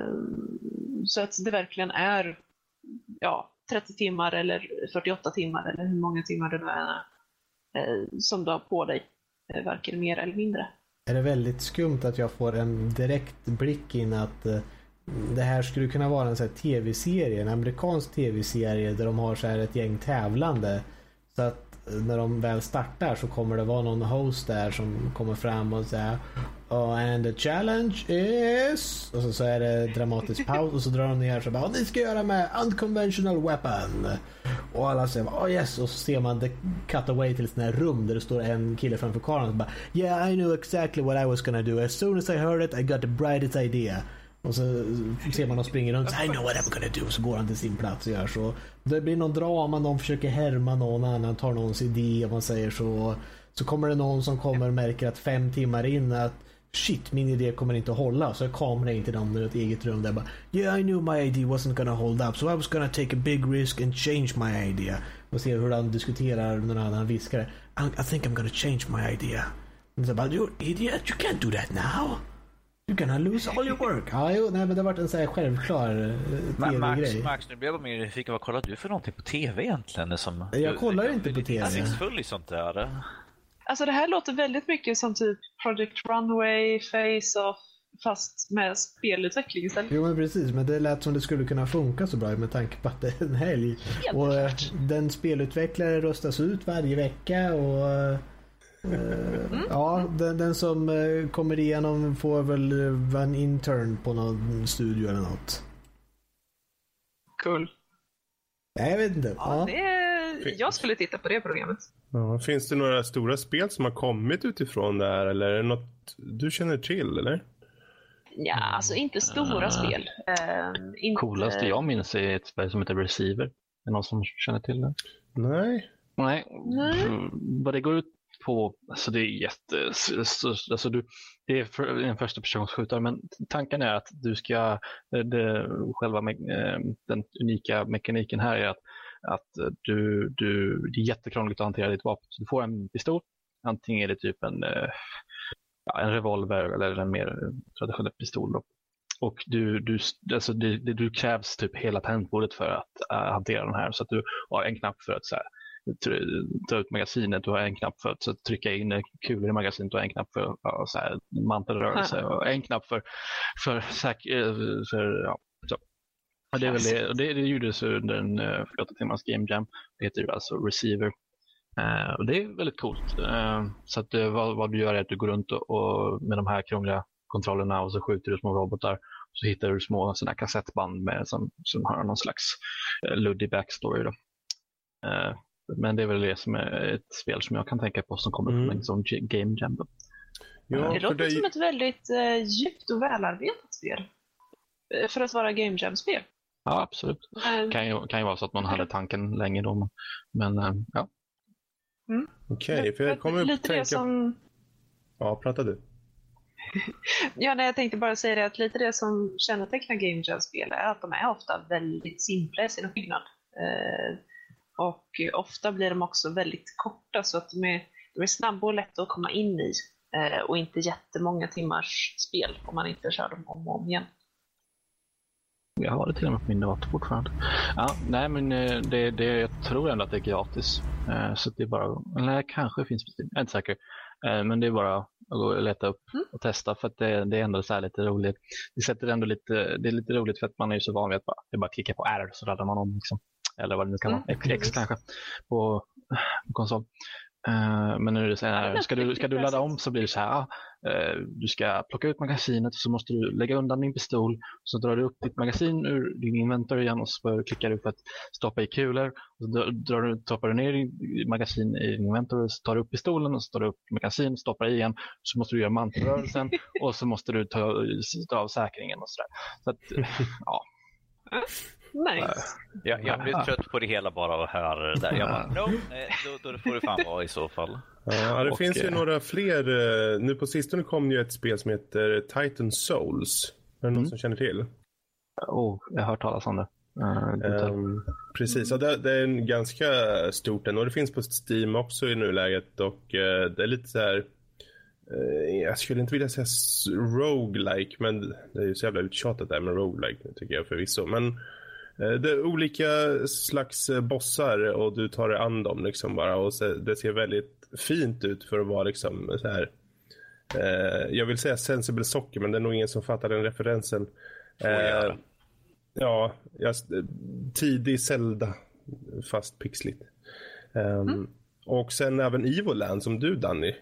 Speaker 3: Um, så att det verkligen är ja, 30 timmar eller 48 timmar eller hur många timmar det nu är eh, som du har på dig. Eh, varken mer eller mindre.
Speaker 1: Är det väldigt skumt att jag får en direkt blick in att eh, det här skulle kunna vara en tv-serie, en amerikansk tv-serie där de har så här ett gäng tävlande. Så att när de väl startar så kommer det vara någon host där som kommer fram och säger oh, and the challenge is och så, så är det dramatisk paus och så drar de ner så bara ni ska göra med unconventional weapon? Och alla säger oh yes. Och så ser man the cutaway till ett sånt här rum där det står en kille framför kameran och bara yeah I knew exactly what I was gonna do. As soon as I heard it I got the brightest idea och så ser man dem springa runt. I know what I'm gonna do. Så går han till sin plats och gör så. Det blir någon drama. Någon försöker härma någon annan. Tar någons idé om man säger så. Så kommer det någon som kommer och märker att fem timmar in att shit, min idé kommer inte att hålla. Så jag kamerar in till dem i ett eget rum där bara Yeah, I knew my idea wasn't gonna hold up. So I was gonna take a big risk and change my idea. Och ser hur han diskuterar när han viskar I, I think I'm gonna change my idea. Och så bara, you idiot, you can't do that now. You gonna lose all your work. Ja, jo, nej, men det har varit en sån här självklar
Speaker 4: Ma-
Speaker 1: tv-grej.
Speaker 4: Max, Max, nu blev jag mer nyfiken. Vad kollar du för någonting på tv egentligen? Som,
Speaker 1: Jag
Speaker 4: du-
Speaker 1: kollar
Speaker 4: du-
Speaker 1: inte på TV.
Speaker 4: Insiktsfull i sånt där.
Speaker 3: Alltså det här låter väldigt mycket som typ Project Runway, Face-Off, fast med spelutveckling istället.
Speaker 1: Jo men precis, men det lät som det skulle kunna funka så bra med tanke på att det är en helg.
Speaker 3: Helt
Speaker 1: Och eh,
Speaker 3: klart.
Speaker 1: den spelutvecklare röstas ut varje vecka och eh, Ja, den, den som eh, kommer igenom får väl eh, vara en intern på någon studio eller något.
Speaker 3: Cool.
Speaker 1: Nej, jag vet inte.
Speaker 3: Ja,
Speaker 1: Ja.
Speaker 3: det, jag skulle titta på det programmet.
Speaker 2: Ja, finns det några stora spel som har kommit utifrån det här eller är det något du känner till eller?
Speaker 3: Ja, alltså inte stora
Speaker 5: Ah.
Speaker 3: spel. Uh, inte...
Speaker 5: Coolaste jag minns är ett spel som heter Receiver. Är det någon som känner till det?
Speaker 2: Nej.
Speaker 5: Nej.
Speaker 3: Nej.
Speaker 5: Mm, Vad det går ut på, alltså det är jätte, alltså, alltså du, det är en första personsskjutare men tanken är att du ska, eh, det, själva me- eh, den unika mekaniken här är att, att du, du, det är jättekrångligt att hantera ditt vapen. Så du får en pistol, antingen är det typ en, eh, ja, en revolver eller en mer traditionell pistol. Då. Och du, du, alltså du, du krävs typ hela tangentbordet för att uh, hantera den här. Så att du har en knapp för att så här, ta ut magasinet, du har en knapp för att trycka in eh, kulor i magasinet, du har en knapp för ja, så här, mantelrörelse och en knapp för, för, säk, eh, för ja, så. Och det, är väl det, och det, det gjordes under en uh, 48 timmars game jam. Det heter ju alltså Receiver. Eh, och det är väldigt coolt. Eh, så att, eh, vad, vad du gör är att du går runt och, och med de här krångliga kontrollerna och så skjuter du små robotar. Så hittar du små såna kassettband med, som, som har någon slags eh, luddig backstory. Då. Eh, men det är väl det som är ett spel som jag kan tänka på som kommer
Speaker 2: Mm.
Speaker 5: från en sån G- game jam.
Speaker 2: Ja,
Speaker 3: Det låter
Speaker 2: dig...
Speaker 3: som ett väldigt uh, djupt och välarbetat spel. Eh, För att vara Game Jam-spel.
Speaker 5: Ja, absolut.
Speaker 3: Eh,
Speaker 5: kan ju, kan ju vara så att man hade tanken länge då. Men eh, ja,
Speaker 2: Okej, för jag kommer
Speaker 3: lite
Speaker 2: tänka...
Speaker 3: det som...
Speaker 2: Ja, prata du.
Speaker 3: Ja, nej, jag tänkte bara säga det att lite det som kännetecknar Game Jam-spel är att de är ofta väldigt simpla i sin uppbyggnad. Eh, och ofta blir de också väldigt korta så att de är, de är snabba och lätta att komma in i. Eh, och inte jättemånga timmars spel om man inte kör dem om och om igen.
Speaker 5: jag har det till och med på min dator fortfarande. Ja, nej, men eh, det, det, jag tror ändå att det är gratis. Eh, Så det är bara, eller kanske finns på Steam, jag är inte säker. Eh, Men det är bara att gå och leta upp
Speaker 3: Mm.
Speaker 5: och testa för att det, det är ändå så här lite roligt. Det sätter ändå lite, det är lite roligt för att man är ju så van vid att bara, det bara klicka på R så laddar man om. Liksom. Eller vad det nu kan vara,
Speaker 3: Mm,
Speaker 5: X, kanske på, på konsol. Eh, Men nu är det så här, ska du, ska du ladda om så blir det så här, ah, eh, du ska plocka ut magasinet så måste du lägga undan din pistol så drar du upp ditt magasin ur din inventor igen och så klickar du för att stoppa i kulor. Och så drar- du, stoppar du ner din magasin i din inventor så tar du upp pistolen och så tar du upp magasin, stoppar i igen. Så måste du göra mantelrörelsen och så måste du ta, ta av säkringen och sådär. Så att, ja,
Speaker 3: Nice.
Speaker 4: Jag, jag blir trött på det hela bara att höra det där. Jag bara, no, nej, då, då får det fan vara i så fall.
Speaker 2: Ja, det
Speaker 5: Och,
Speaker 2: finns ju
Speaker 5: eh,
Speaker 2: några fler. eh, Nu på sistone kom ju ett spel som heter Titan Souls. Är det någon
Speaker 5: Mm.
Speaker 2: som känner till?
Speaker 5: oh, jag har hört talas om det. Eh, det-
Speaker 2: Ehm, precis, ja, det, det är en ganska stort ändå. Det finns på Steam också i nuläget och eh, det är lite så här. eh, jag skulle inte vilja säga roguelike men det är ju så jävla uttjatat där med roguelike tycker jag förvisso. Men Eh, det är olika slags eh, bossar och du tar dig an dem liksom bara och det ser väldigt fint ut för att vara liksom så här. Eh, jag vill säga sensible socker men det är nog ingen som fattar den referensen.
Speaker 4: Göra.
Speaker 2: Ja, tidig Zelda fast pixligt. Um, Och sen även Evoland som du Danny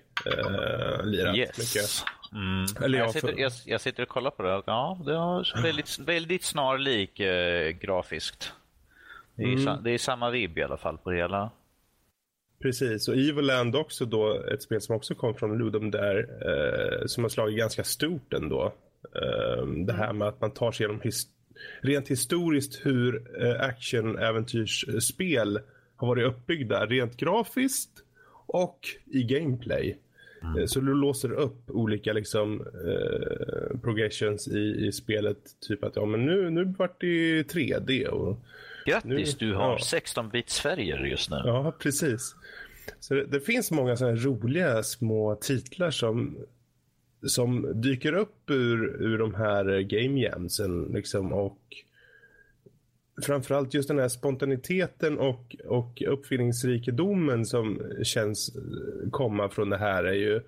Speaker 2: lirat mycket.
Speaker 4: Mm.
Speaker 2: Eller
Speaker 4: jag,
Speaker 2: jag
Speaker 4: sitter, jag, jag sitter och kollar på det. Ja, det är väldigt, väldigt snarlik eh, grafiskt. Det är,
Speaker 2: Mm.
Speaker 4: sa, det är samma vibb i alla fall på det hela.
Speaker 2: Precis, och Evoland också då ett spel som också kom från Ludum där eh, som har slagit ganska stort ändå. Eh, det här med att man tar sig igenom his- rent historiskt hur eh, action-äventyrsspel har varit uppbyggda rent grafiskt och i gameplay. Eh, Så du låser upp olika liksom, eh, progressions i, i spelet. Typ att ja, men nu, nu vart det 3D. Och,
Speaker 4: Grattis,
Speaker 2: Nu-
Speaker 4: du har
Speaker 2: ja.
Speaker 4: 16-bits färger just nu.
Speaker 2: Ja, precis. Så det, det finns många sådana roliga små titlar som, som dyker upp ur, ur de här game jamsen. Liksom, och framförallt just den här spontaniteten och, och uppfinningsrikedomen som känns eh, komma från det här är ju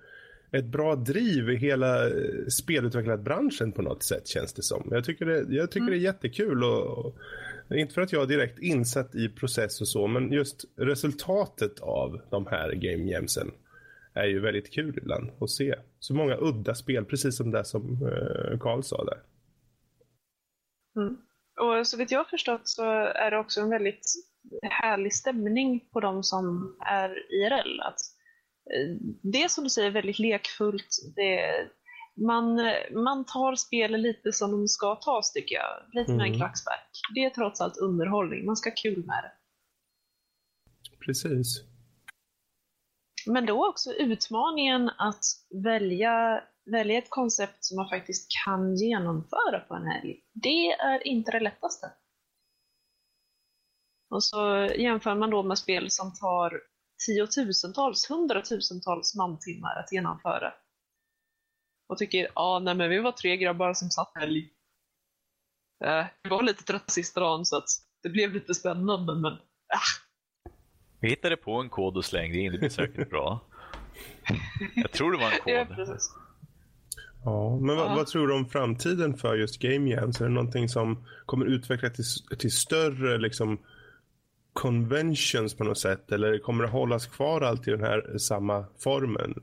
Speaker 2: ett bra driv i hela eh, spelutvecklarbranschen på något sätt känns det som. Jag tycker det, jag tycker det är jättekul och, och inte för att jag är direkt insatt i process och så, men just resultatet av de här game jamsen är ju väldigt kul ibland att se. Så många udda spel, precis som det som eh, Carl sa där.
Speaker 3: Och så vitt jag har förstått så är det också en väldigt härlig stämning på de som är IRL. Att eh, det är som du säger väldigt lekfullt. Det, man, man tar spel lite som de ska tas tycker jag. Lite med en
Speaker 2: Mm.
Speaker 3: klackspark. Det är trots allt underhållning. Man ska ha kul med det.
Speaker 2: Precis.
Speaker 3: Men då också utmaningen att välja, välja ett koncept som man faktiskt kan genomföra på en helg. Det är inte det lättaste. Och så jämför man då med spel som tar tiotusentals, hundratusentals mantimmar att genomföra. Och tycker, ja nej men vi var tre grabbar som satt helg. Eh, vi var lite trötta sista dagen så att det blev lite spännande men
Speaker 4: Vi hittade på en kod och slängde in, det blir säkert bra. Jag tror det var
Speaker 3: ja,
Speaker 4: en kod.
Speaker 3: precis.
Speaker 2: Ja, men vad,
Speaker 3: Ja.
Speaker 2: vad tror du om framtiden för just game jams? Är det någonting som kommer utvecklas till, till större liksom, conventions på något sätt? Eller kommer det hållas kvar alltid i den här samma formen?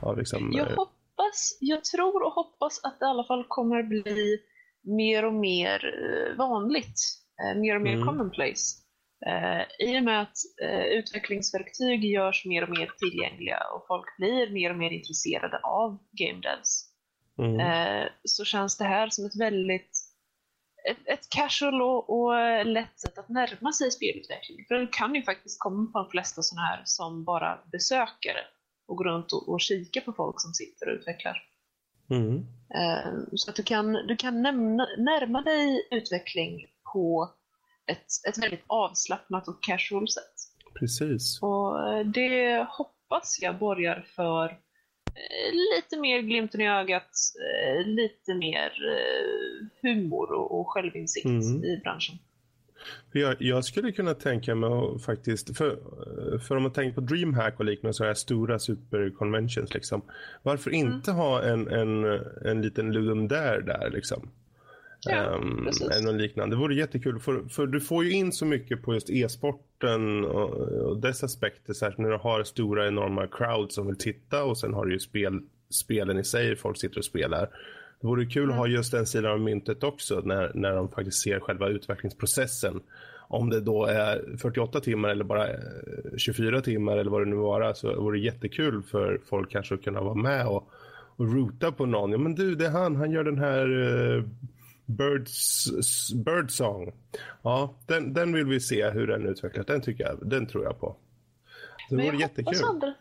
Speaker 2: Av liksom,
Speaker 3: Jag
Speaker 2: eh,
Speaker 3: hoppas, jag tror och hoppas att det i alla fall kommer bli mer och mer eh, vanligt. eh, Mer och mer
Speaker 2: Mm.
Speaker 3: commonplace. I och med att utvecklingsverktyg görs mer och mer tillgängliga och folk blir mer och mer intresserade av game devs.
Speaker 2: Mm,
Speaker 3: Eh, så känns det här som ett väldigt ett, ett casual och, och lätt sätt att närma sig spelutveckling. För du kan ju faktiskt komma på de flesta sådana här som bara besökare och gå runt och, och kika på folk som sitter och utvecklar.
Speaker 2: mm.
Speaker 3: Eh, så att du kan, du kan nämna, närma dig utveckling på ett, ett väldigt avslappnat och casual sätt.
Speaker 2: Precis.
Speaker 3: Och eh, det hoppas jag borgar för lite mer glimten i ögat, eh, lite mer eh, humor och, självinsikt
Speaker 2: Mm.
Speaker 3: i branschen.
Speaker 2: Jag, jag skulle kunna tänka mig att faktiskt, för, för om man tänker på DreamHack och liknande så här stora superconventions liksom. Varför
Speaker 3: Mm.
Speaker 2: inte ha en, en, en liten Ludum där där liksom?
Speaker 3: Ja, precis.
Speaker 2: eller något liknande. Det vore jättekul för, för du får ju in så mycket på just e-sporten och, och dess aspekter. Särskilt när du har stora enorma crowd som vill titta och sen har du ju spel, spelen i sig, folk sitter och spelar. Det vore kul att ha just den sidan av myntet också när, när de faktiskt ser själva utvecklingsprocessen. Om det då är 48 timmar eller bara eh, 24 timmar eller vad det nu vara så vore det jättekul för folk kanske att kunna vara med och, och roota på någon. Ja men du, det är han, han gör den här uh, Birds, s- Bird Song. Ja, den, den vill vi se hur den utvecklas. Den tycker jag, den tror jag på. Det vore
Speaker 3: jag
Speaker 2: jättekul.
Speaker 3: hoppas, andra,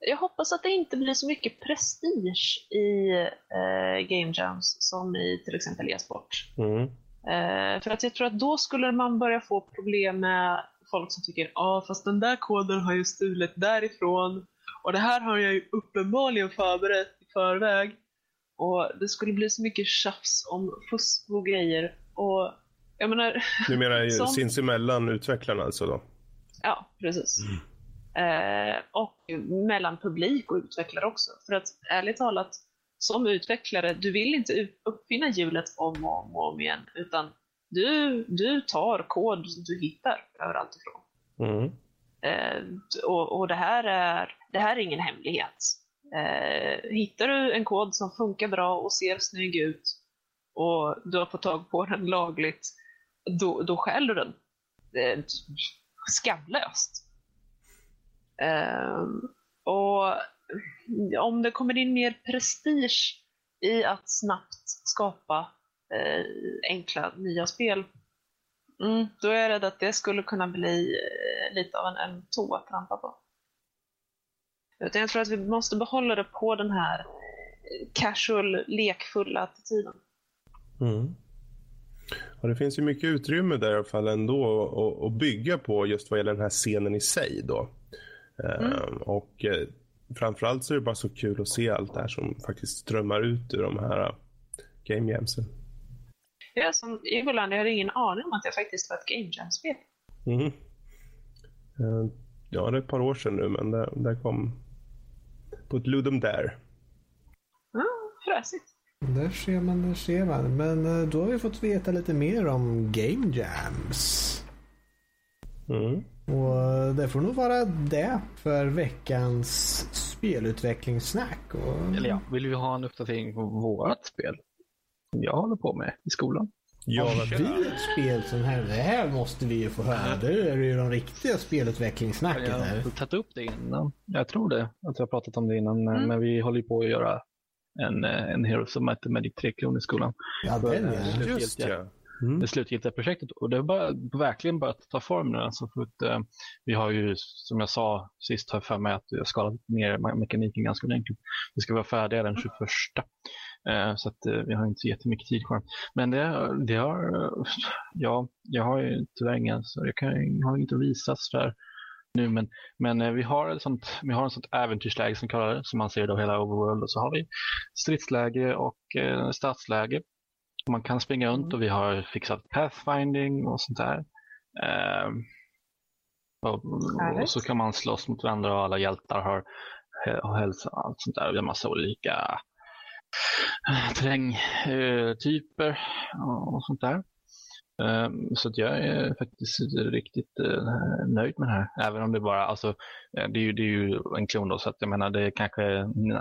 Speaker 3: jag hoppas att det inte blir så mycket prestige i eh, game jams som i till exempel e-sport.
Speaker 2: Mm.
Speaker 3: Eh, för att jag tror att då skulle man börja få problem med folk som tycker ja ah, fast den där koden har ju stulit därifrån och det här har jag ju uppenbarligen förberett i förväg. Och det skulle bli så mycket tjafs om fusk och grejer. Och jag menar...
Speaker 2: Du menar
Speaker 3: Som-
Speaker 2: sinsemellan utvecklarna alltså då?
Speaker 3: Ja, precis. Eh, och mellan publik och utvecklare också. För att ärligt talat, som utvecklare, du vill inte uppfinna hjulet om och om, och om igen, utan du, du tar kod du hittar överallt ifrån.
Speaker 2: Mm.
Speaker 3: Eh, och och det, här är, det här är ingen hemlighet. Eh, hittar du en kod som funkar bra och ser snygg ut och du har fått tag på den lagligt, då, då stjäl du den. Eh, skamlöst. Eh, och om det kommer in mer prestige i att snabbt skapa eh, enkla nya spel, mm, då är jag rädd att det skulle kunna bli eh, lite av en, en tå att trampa på. Utan jag tror att vi måste behålla det på den här eh, casual, lekfulla attityden.
Speaker 2: Mm. Och det finns ju mycket utrymme där i alla fall ändå att- bygga på just vad gäller den här scenen i sig då. Ehm, och eh, framförallt så är det bara så kul att se allt det här som faktiskt strömmar ut ur de här uh, game jamsen.
Speaker 3: Jag är som Egoland, jag hade ingen aning om att det faktiskt var ett Game Jam-spel.
Speaker 2: Mhm. Eh, Ja, det är ett par år sedan nu, men det, det kom på ett Ludum där.
Speaker 3: Ja, fräsigt.
Speaker 1: Där ser man, där ser man. Men eh, då har vi fått veta lite mer om Game Jams.
Speaker 2: Mm.
Speaker 1: Och det får nog vara det för veckans spelutvecklingssnack. Och...
Speaker 5: Eller ja, vill vi ha en uppdatering på vårt spel? Som jag håller på med i skolan.
Speaker 2: Ja,
Speaker 1: Har vi ett spel som här? Det här måste vi ju få höra. Det är ju de riktiga spelutvecklingssnacket
Speaker 5: Jag har tagit upp det innan. Jag tror det, att jag har pratat om det innan.
Speaker 3: Mm.
Speaker 5: Men vi håller ju på att göra en, eh, en Hero som heter Magic 3 kronor i skolan.
Speaker 1: Ja, den ja.
Speaker 5: Eh,
Speaker 2: Just ja. Mm.
Speaker 5: det slutgiltiga projektet. Och det har bara, verkligen börjat ta form nu. Alltså för att, eh, vi har ju, som jag sa sist, har för mig att jag skalat ner me- mekaniken ganska ordentligt. Vi ska vara färdiga den 21. Eh, så att, eh, vi har inte så jättemycket tid kvar. Men det, det har, eh, ja, jag har ju tyvärr ingen, så jag, kan, jag har inte visat sådär nu. Men, men eh, vi har ett sånt, vi har ett sånt äventyrsläge som kallar det, som man ser då hela overworld. Och så har vi stridsläge och eh, stadsläge. Man kan springa runt och vi har fixat pathfinding och sånt där. Ehm, och, och så kan man slåss mot varandra och alla hjältar har, har hälsa och allt sånt där. Vi har massa olika eh, terrängtyper och sånt där. Ehm, Så jag är faktiskt riktigt eh, nöjd med det här. Även om det bara, alltså, eh, det är ju, det är ju en klon då, så att jag menar det är kanske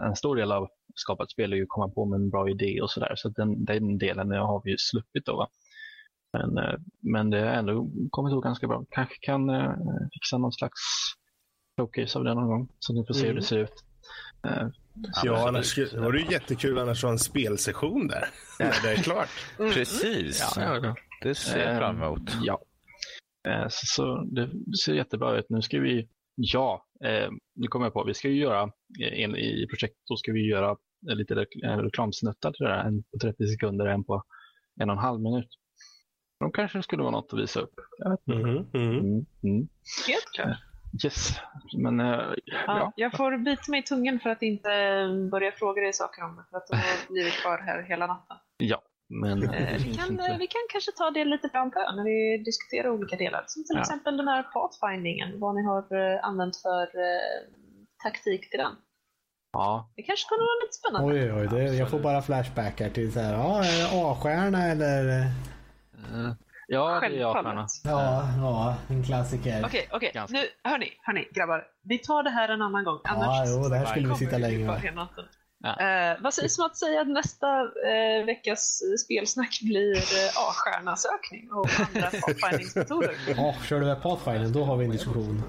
Speaker 5: en, stor del av skapat spel är ju att komma på med en bra idé och sådär. Så att den, den delen har vi ju sluppit då. Va? Men, eh, men det har ändå kommit ihåg ganska bra. Kanske kan eh, fixa någon slags showcase av det någon gång. Så ni får se hur
Speaker 2: Mm.
Speaker 5: det ser ut.
Speaker 2: Ja, annars det vore det jättekul annars att ha en spelsession där. När det är klart.
Speaker 4: Precis.
Speaker 5: ja, ja, ja.
Speaker 4: Det ser jag fram emot.
Speaker 5: Eh, Ja. Eh, Så, så det ser jättebra ut. Nu ska vi, ja, eh, nu kommer jag på, vi ska ju göra, eh, en, i projektet så ska vi göra eh, lite rek- eh, reklamsnuttar till det här. En på 30 sekunder, en på en och en halv minut. De kanske skulle vara något att visa upp. Jag vet inte.
Speaker 2: Mhm, mhm.
Speaker 5: Mm, mm.
Speaker 3: Helt klart.
Speaker 5: Yes, men eh,
Speaker 3: Ja,
Speaker 5: ja.
Speaker 3: Jag får bita mig i tungan för att inte börja fråga dig saker om det, för att då blir vi kvar här hela natten.
Speaker 5: ja. Men
Speaker 3: Eh,
Speaker 5: det
Speaker 3: vi, kan, eh, vi kan kanske ta det lite på pö när vi diskuterar olika delar. Som till
Speaker 5: Ja.
Speaker 3: exempel den här pathfindingen, vad ni har eh, använt för eh, taktik till den.
Speaker 5: Ja,
Speaker 3: Det kanske kunde vara lite spännande.
Speaker 1: Oj, oj, det, jag får bara flashbackar till så här, ja, A-stjärna eller?
Speaker 5: eh, ja det är.
Speaker 3: Självfallet.
Speaker 1: Ja, ja, en klassiker.
Speaker 3: Okej, okej.
Speaker 5: Ganska.
Speaker 3: Nu, hörni, hörni, grabbar. Vi tar det här en annan gång.
Speaker 1: Ja,
Speaker 3: Annars
Speaker 1: jo, det här skulle vi sitta länge med.
Speaker 5: Ja.
Speaker 3: Eh, vad sägs om att säga att nästa eh, veckas spelsnack blir eh, A-stjärna-sökning och andra pathfindingsmetoder?
Speaker 1: Ja, kör du med Pathfinder, då har vi en diskussion.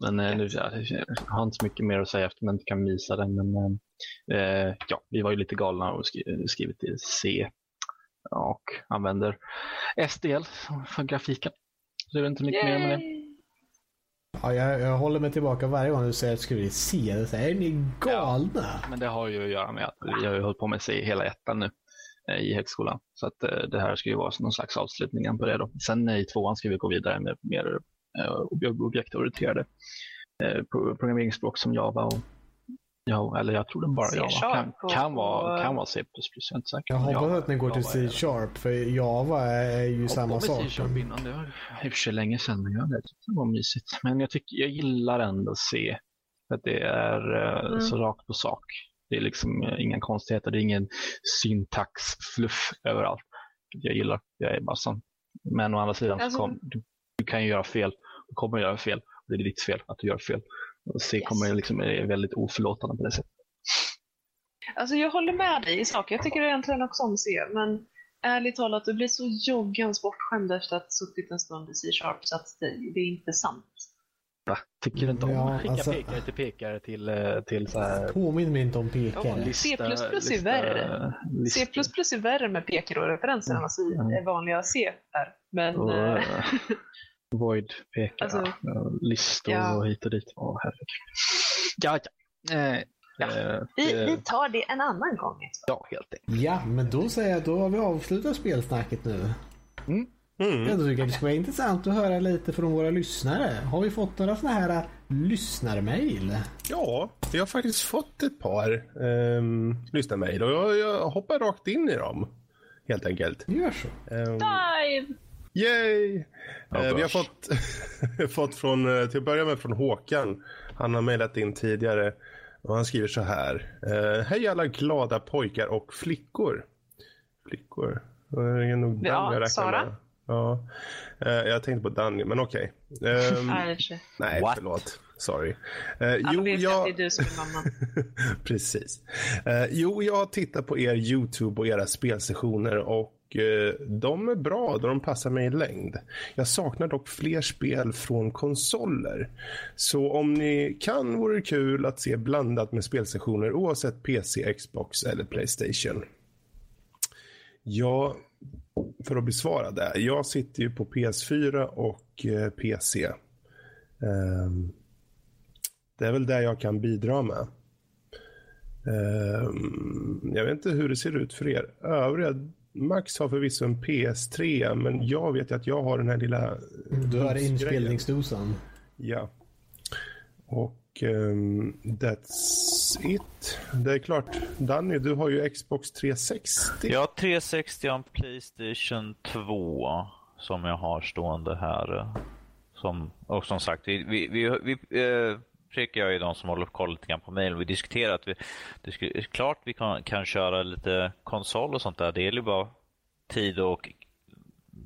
Speaker 5: Men eh, nu, ja, jag har inte så mycket mer att säga eftersom jag inte kan visa den. Men eh, ja, vi var ju lite galna och skri skrivit i C och använder SDL för grafiken. Så det är inte mycket mer med det.
Speaker 3: Yay!
Speaker 1: Ja, jag, jag håller mig tillbaka varje gång du säger att du skriver C. Det är så här, är ni galna?
Speaker 5: Men det har ju att göra med att vi har ju hållit på med C hela ettan nu eh, i högskolan. Så att eh, det här ska ju vara någon slags avslutning på det då. Sen i tvåan ska vi gå vidare med mer eh, ob- objektorienterade pro- programmeringsspråk som Java och Ja, eller jag tror den bara Java. Kan,
Speaker 3: och-
Speaker 5: kan, vara, kan vara C++, jag är inte säker.
Speaker 1: Jag hoppas att ni går till C-sharp, för Java är ju
Speaker 5: Jag
Speaker 1: samma sak.
Speaker 5: med C-sharp innan, det var i och för sig länge sedan, men jag det var mysigt. Men jag, tycker, jag gillar ändå C. För att det är eh,
Speaker 3: Mm.
Speaker 5: så rakt på sak. Det är liksom eh, inga konstigheter, det är ingen syntaxfluff överallt. Jag gillar, jag är bara sån. Men å andra sidan, så
Speaker 3: Alltså-
Speaker 5: kom, du, du kan ju göra fel. Du kommer att göra fel. Och det är ditt fel att du gör fel. Och C
Speaker 3: Yes.
Speaker 5: kommer liksom, är väldigt oförlåtande på det sättet.
Speaker 3: Alltså jag håller med dig i sak. Jag tycker egentligen också om C, men ärligt talat, du blir så joggans bortskämd efter att ha suttit en stund i C-sharp så att det, det är inte sant.
Speaker 5: Va? Tycker du inte om
Speaker 1: Ja,
Speaker 5: skicka
Speaker 1: alltså-
Speaker 5: pekare till pekare till, eh, till så här
Speaker 1: Påminn mig inte om pekare.
Speaker 5: Ja, lista-
Speaker 3: C++ är
Speaker 5: lista-
Speaker 3: värre.
Speaker 5: lista-
Speaker 3: C++ är värre med pekare och referenser än vad vanliga C är. Men
Speaker 5: och,
Speaker 3: eh,
Speaker 5: eh, Void pekar,
Speaker 3: Alltså-
Speaker 5: ja, listor
Speaker 3: Ja.
Speaker 5: och hit och dit. Åh, herregud. Ja, ja. Eh,
Speaker 3: Ja.
Speaker 5: eh,
Speaker 3: vi,
Speaker 5: eh,
Speaker 3: vi tar det en annan gång.
Speaker 5: ja, helt enkelt.
Speaker 1: Ja, men då säger jag då har vi avslutat spelsnacket nu.
Speaker 2: Mm.
Speaker 1: Jag tycker det skulle vara intressant att höra lite från våra lyssnare. Har vi fått några sådana här lyssnarmail?
Speaker 2: Ja, vi har faktiskt fått ett par um, lyssnarmail och jag, jag hoppar rakt in i dem. Helt enkelt.
Speaker 1: Gör så.
Speaker 2: Ehm,
Speaker 3: Dive!
Speaker 2: Yay!
Speaker 4: Ja,
Speaker 2: Eh, vi har fått, fått från, eh, till att börja med från Håkan. Han har mejlat in tidigare och han skriver så här. Eh, Hej alla glada pojkar och flickor. Flickor? Det är nog
Speaker 3: Ja,
Speaker 2: jag
Speaker 3: Sara.
Speaker 2: med. Ja. Jag tänkte på Danny, men okej. Ehm,
Speaker 3: Nej, det
Speaker 2: nej,
Speaker 4: What?
Speaker 2: förlåt. Sorry.
Speaker 3: Alla
Speaker 2: jo, jag...
Speaker 3: det är du som är mamman.
Speaker 2: Precis. Eh, jo, jag tittar på er YouTube och era spelsessioner och Eh, de är bra då de passar mig i längd. Jag saknar dock fler spel från konsoler. Så om ni kan vore det kul att se blandat med spelsessioner oavsett PC, Xbox eller Playstation. Ja, för att besvara det. Jag sitter ju på PS4 och eh, PC. Ehm, det är väl det jag kan bidra med. Ehm, jag vet inte hur det ser ut för er övriga. Max har förvisso en PS3, men jag vet ju att jag har den här lilla...
Speaker 1: Du har inspelningsdosan.
Speaker 2: Ja. Och ehm, that's it. Det är klart, Danny, du har ju Xbox 360.
Speaker 4: Jag har 360 och Playstation 2 som jag har stående här. Som, och som sagt, vi, vi, vi, vi eh, Fredrik jag är de som håller koll lite grann på mejl. Vi diskuterar att vi, det är klart vi kan, kan köra lite konsol och sånt där. Det gäller ju bara tid och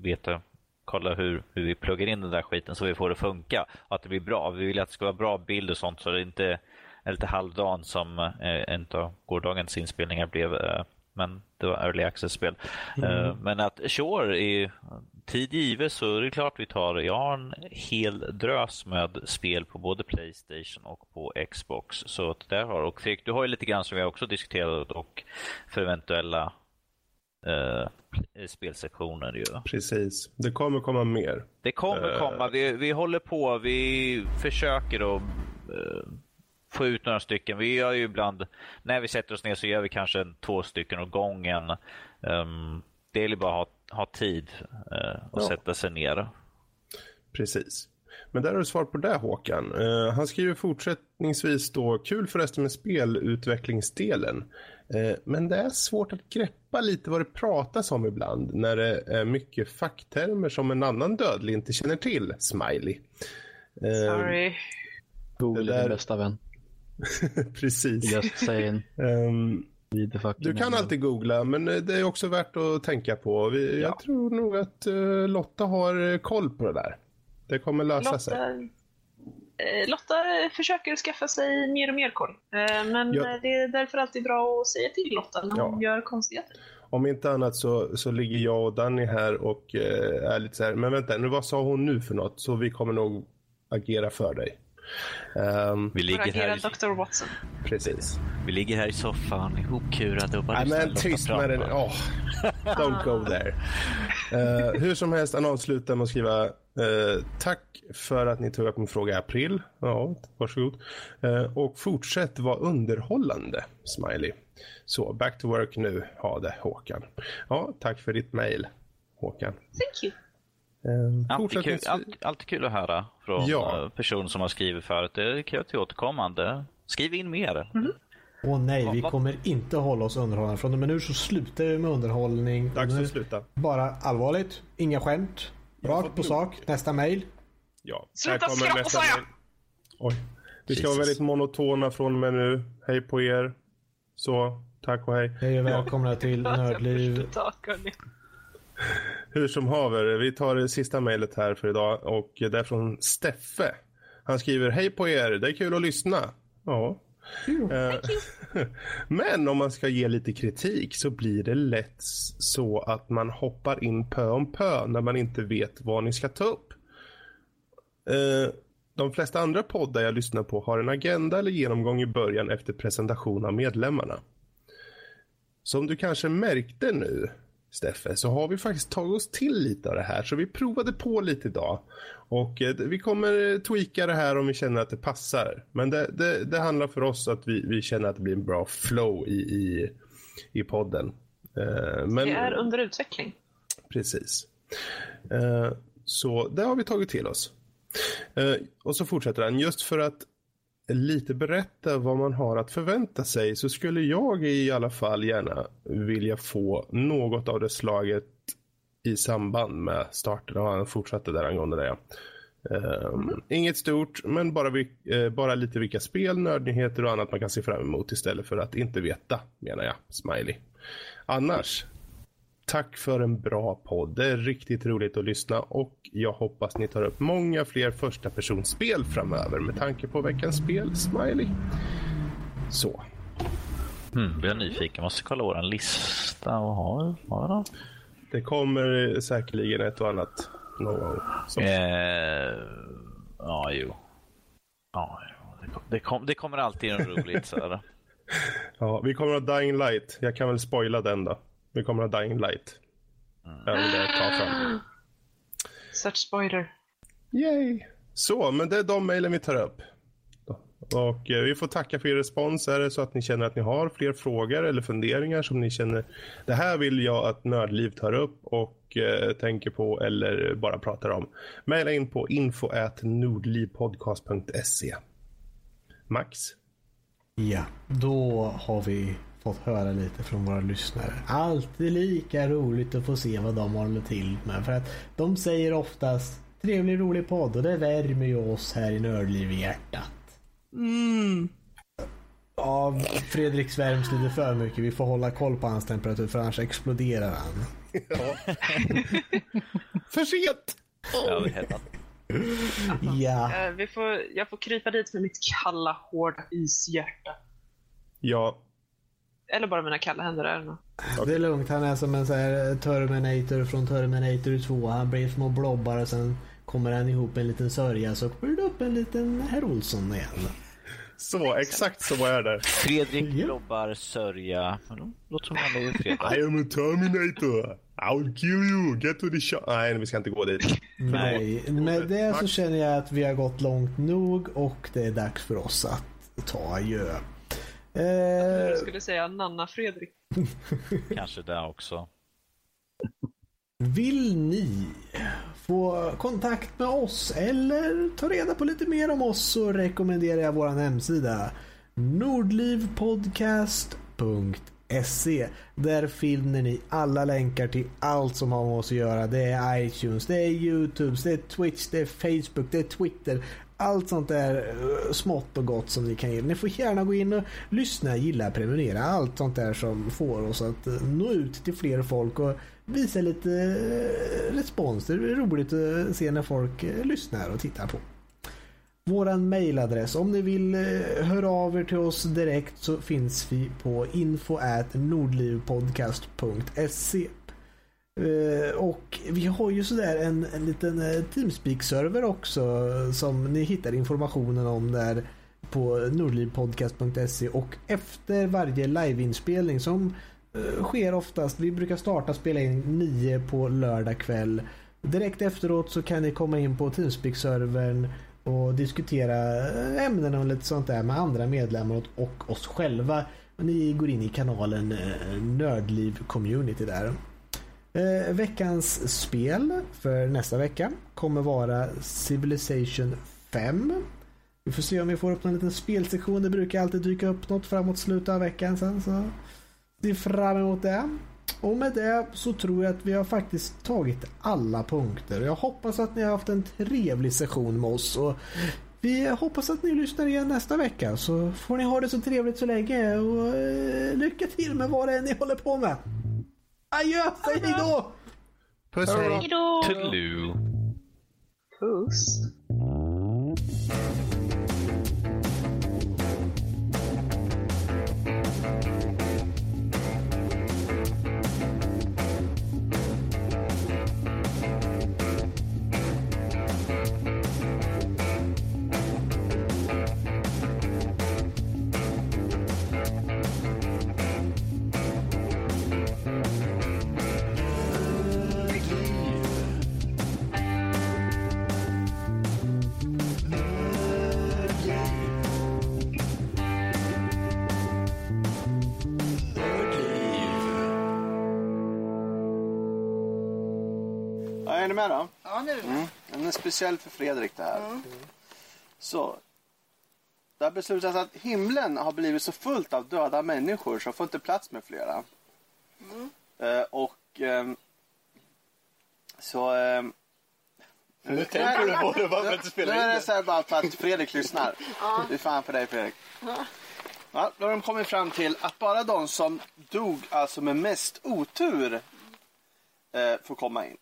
Speaker 4: veta, kolla hur, hur vi pluggar in den där skiten så vi får det funka. Och att det blir bra. Vi vill att det ska vara bra bild och sånt så det inte är lite halvdan som eh, en av gårdagens inspelningar blev. Eh, men det var early access-spel. Eh, men att sure, i tid givet så är det klart vi tar. Jag har en hel drös med spel på både Playstation och på Xbox. Så att där har, och Fredrik, du har ju lite grann som vi också diskuterat och för eventuella eh, spelsektioner ju.
Speaker 2: Precis. Det kommer komma mer.
Speaker 4: Det kommer
Speaker 2: Eh.
Speaker 4: komma. Vi, vi håller på. Vi försöker att eh, få ut några stycken. Vi gör ju ibland, när vi sätter oss ner så gör vi kanske en, två stycken åt gången. Um, det gäller bara att ha, ha tid eh, och
Speaker 2: Ja.
Speaker 4: sätta sig ner.
Speaker 2: Precis. Men där har du svar på det Håkan. Eh, han skriver fortsättningsvis då, kul förresten med spelutvecklingsdelen. Eh, men det är svårt att greppa lite vad det pratas om ibland när det är mycket facktermer som en annan dödlig inte känner till. Smiley. Eh,
Speaker 3: Sorry.
Speaker 5: Google är
Speaker 2: där-
Speaker 5: din bästa vän.
Speaker 2: Precis.
Speaker 5: Just saying. Fucking
Speaker 2: du kan alltid googla, men eh, det är också värt att tänka på. Vi,
Speaker 5: Ja.
Speaker 2: Jag tror nog att eh, Lotta har eh, koll på det där. Det kommer lösa sig.
Speaker 3: Lotta, eh, Lotta försöker skaffa sig mer och mer koll. Eh, Men
Speaker 2: Ja.
Speaker 3: det är därför alltid bra att säga till Lotta när hon
Speaker 2: Ja.
Speaker 3: gör konstigheter.
Speaker 2: Om inte annat så, så ligger jag och Danny här och eh, är lite så här, men vänta, nu, vad sa hon nu för något? Så vi kommer nog agera för dig. Ehm,
Speaker 4: Vi ligger, här, i-
Speaker 3: Dr. Watson.
Speaker 2: precis.
Speaker 4: vi ligger här i soffan ihopkurade och bara
Speaker 2: Nej men tyst med den. Åh, don't go there. Eh, hur som helst, han avslutar med att skriva eh, tack för att ni tog upp min fråga i april. Ja, varsågod. Uh, och fortsätt vara underhållande, smiley. Så, back to work nu. Ha det, Håkan. Ja, tack för ditt mail, Håkan.
Speaker 3: Thank you.
Speaker 2: Uh,
Speaker 4: Alltid kul, alltid, alltid kul att höra från
Speaker 2: Ja.
Speaker 4: ja. personer som har skrivit förut. Det är kul till återkommande. Skriv in mer.
Speaker 1: Åh nej, vi kommer inte hålla oss underhållande. Från och med nu så slutar vi med underhållning.
Speaker 2: Dags
Speaker 1: Nu-
Speaker 2: att sluta.
Speaker 1: Bara allvarligt, inga skämt. Rakt på sak, nästa mail.
Speaker 2: Ja.
Speaker 3: Sluta
Speaker 2: här kommer
Speaker 3: skratta,
Speaker 2: nästa
Speaker 3: sa jag!
Speaker 2: Oj. Vi ska vara väldigt monotona från och med nu. Hej på er. Så, tack och hej.
Speaker 1: Hej och välkomna till Nördliv.
Speaker 2: Hur som haver, vi tar det sista mejlet här för idag och det är från Steffe. Han skriver Hej på er, det är kul att lyssna. Ja. Eh, Men om man ska ge lite kritik så blir det lätt så att man hoppar in pö om pö när man inte vet vad ni ska ta upp. Eh, De flesta andra poddar jag lyssnar på har en agenda eller genomgång i början efter presentation av medlemmarna. Som du kanske märkte nu, Steffe, så har vi faktiskt tagit oss till lite av det här. Så vi provade på lite idag. Och eh, vi kommer tweaka det här om vi känner att det passar. Men det, det, det handlar för oss att vi, vi känner att det blir en bra flow i, i, i podden. Eh, men,
Speaker 3: Det är under utveckling.
Speaker 2: Precis. Eh, så det har vi tagit till oss. Eh, och så fortsätter han. Just för att lite berätta vad man har att förvänta sig så skulle jag i alla fall gärna vilja få något av det slaget i samband med starten. Och han fortsatte där angående det. Eh, Inget stort, men bara, vi, eh, bara lite vilka spel, nördnyheter och annat man kan se fram emot istället för att inte veta, menar jag. Smiley. Annars, Tack för en bra podd. Det är riktigt roligt att lyssna och jag hoppas ni tar upp många fler första personspel framöver med tanke på veckans spel. Smiley. Så.
Speaker 4: Hmm, blir jag nyfiken. Måste kolla vår lista och ha. ha då.
Speaker 2: Det kommer säkerligen ett och annat någon gång.
Speaker 4: Eh, ja, jo. Ja. Det, kom, det, kom, det kommer alltid något roligt. Så här.
Speaker 2: Ja, vi kommer att ha Dying Light. Jag kan väl spoila den då. Vi kommer ha Dying Light. Jag vill det ta fram.
Speaker 3: Such spoiler.
Speaker 2: Yay! Så, men det är de mejlen vi tar upp. Och eh, vi får tacka för er respons. Är det så att ni känner att ni har fler frågor eller funderingar som ni känner det här vill jag att Nördliv tar upp och eh, tänker på eller bara pratar om. Maila in på info@nordlivpodcast.se. Max?
Speaker 1: Ja, då har vi fått höra lite från våra lyssnare. Alltid lika roligt att få se vad de håller till med. För att de säger oftast trevlig rolig podd och det värmer ju oss här i Nördliv i hjärtat. Ja, Fredrik svärms lite för mycket. Vi får hålla koll på hans temperatur för annars exploderar han.
Speaker 2: För sent!
Speaker 4: Hettat.
Speaker 1: Ja,
Speaker 3: Eh, vi får, jag får krypa dit med mitt kalla, hårda ishjärta.
Speaker 2: Ja,
Speaker 3: Eller bara mina kalla händer. Är det nog.
Speaker 1: det är lugnt. Han är som en så här Terminator från Terminator 2. Han blir små blobbar och sen kommer han ihop en liten sörja så blir det upp en liten herr Olsson igen.
Speaker 2: så exakt så är det.
Speaker 4: Fredrik
Speaker 1: Ja.
Speaker 4: Lobbar Sörja. Låter som han är Fredrik.
Speaker 2: I am a Terminator. I will kill you. Get to the shot. Nej, vi ska inte gå dit.
Speaker 1: Nej, med det så känner jag att vi har gått långt nog och det är dags för oss att ta adjö.
Speaker 3: Jag
Speaker 1: Eh,
Speaker 3: skulle säga Nanna Fredrik.
Speaker 4: Kanske där också.
Speaker 1: vill ni få kontakt med oss eller ta reda på lite mer om oss så rekommenderar jag vår hemsida nordlivpodcast.se Där finner ni alla länkar till allt som har med oss att göra. Det är iTunes, det är YouTube, det är Twitch, det är Facebook, det är Twitter. Allt sånt där eh, smått och gott som ni kan ge. Ni får gärna gå in och lyssna, gilla, prenumerera. Allt sånt där som får oss att eh, nå ut till fler folk och visa lite eh, respons. Det är roligt att se när folk lyssnar och tittar på. Våran mailadress, om ni vill höra av er till oss direkt så finns vi på info nordlivpodcast.se Eh, och vi har ju sådär en, en liten eh, Teamspeak-server också som ni hittar informationen om där på nordlivpodcast.se och efter varje liveinspelning som eh, sker oftast, vi brukar starta spela in nio på lördag kväll. Direkt efteråt så kan ni komma in på Teamspeak-servern och diskutera ämnen och lite sånt där med andra medlemmar och- oss själva. Ni går in i kanalen Nördliv Community där. Eh, veckans spel för nästa vecka kommer vara Civilization 5. Vi får se om vi får upp en liten spelsektion. Det brukar alltid dyka upp något framåt slutet av veckan sen. Så se fram emot det. Och med det så tror jag att vi har faktiskt tagit alla punkter. Jag hoppas att ni har haft en trevlig session med oss. Och vi hoppas att ni lyssnar igen nästa vecka. Så får ni ha det så trevligt så länge. Och eh, lycka till med vad det är ni håller på med. Adjö! Säg hej då!
Speaker 2: Puss hej.
Speaker 3: Hej då!
Speaker 4: Toodaloo.
Speaker 3: Puss.
Speaker 6: Ja,
Speaker 7: Ja, nu.
Speaker 6: Mm. Den är speciell för Fredrik det här. Så. Det har beslutats att himlen har blivit så fullt av döda människor så får inte plats med flera. Eh, och ehm, så... ehm,
Speaker 7: Nu tänker du på det bara för att du
Speaker 6: nu
Speaker 7: spelar
Speaker 6: är
Speaker 7: in
Speaker 6: det så här bara för att Fredrik lyssnar. Det är fan för dig Fredrik. Ja, då har de kommit fram till att bara de som dog alltså med mest otur eh, får komma in.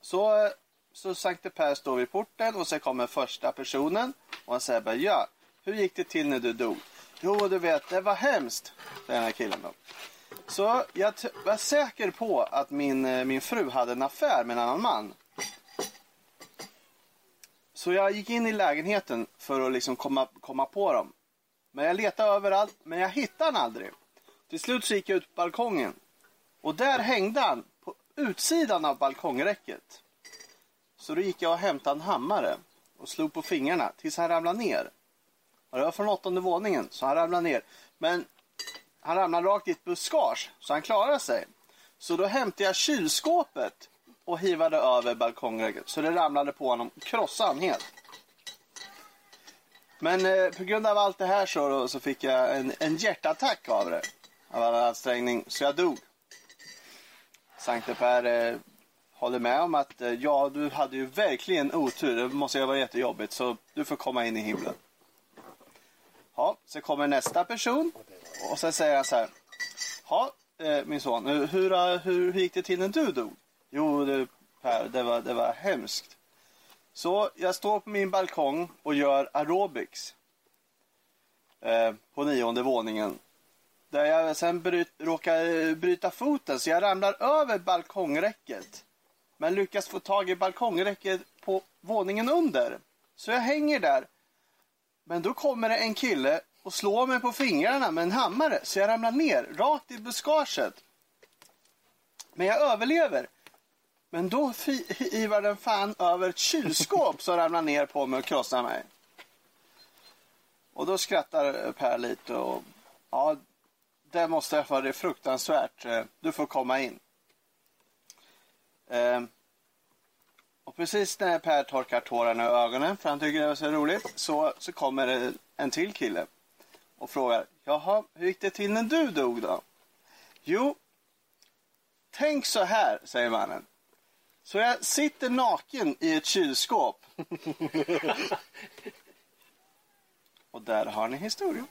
Speaker 6: Så, eh, så Sankte Per står vid porten och sen kommer första personen och han säger bara ja, hur gick det till när du dog? Jo, du vet, det var hemskt, säger den här killen då. Så jag var säker på att min, eh, min fru hade en affär med en annan man. Så jag gick in i lägenheten för att liksom komma, komma på dem. Men jag letade överallt, men jag hittade han aldrig. Till slut så gick jag ut på balkongen. Och där hängde han på utsidan av balkongräcket. Så då gick jag och hämtade en hammare och slog på fingrarna tills han ramlade ner. Och det var från åttonde våningen, så han ramlade ner. Men han ramlade rakt i ett buskage, så han klarade sig. Så då hämtade jag kylskåpet och hivade över balkongräcket. Så det ramlade på honom, krossade han helt. Men eh, på grund av allt det här så, då, så fick jag en, en hjärtattack av det. Av all ansträngning, så jag dog. Sankte Per eh, håller med om att eh, ja, du hade ju verkligen otur. Det måste ju vara jättejobbigt, så du får komma in i himlen. Ja, så kommer nästa person och sen säger han så här. Ja, eh, min son, eh, hur, hur, hur gick det till när du dog? Jo, det, Per, det var, det var hemskt. Så jag står på min balkong och gör aerobics. Eh, på nionde våningen. Där jag sen bryt, råkar bryta foten så jag ramlar över balkongräcket. Men lyckas få tag i balkongräcket på våningen under. Så jag hänger där. Men då kommer det en kille och slår mig på fingrarna med en hammare så jag ramlar ner rakt i buskaget. Men jag överlever. Men då ivar den fan över ett kylskåp som ramlar ner på mig och krossar mig. Och då skrattar Per lite och ja, det måste ha varit fruktansvärt. Eh, du får komma in. Eh, och precis när Per torkar tårarna i ögonen för han tycker det var så roligt så, så kommer det en till kille och frågar Jaha, hur gick det till när du dog då? Jo, tänk så här, säger mannen. Så jag sitter naken i ett kylskåp. och där har ni historien.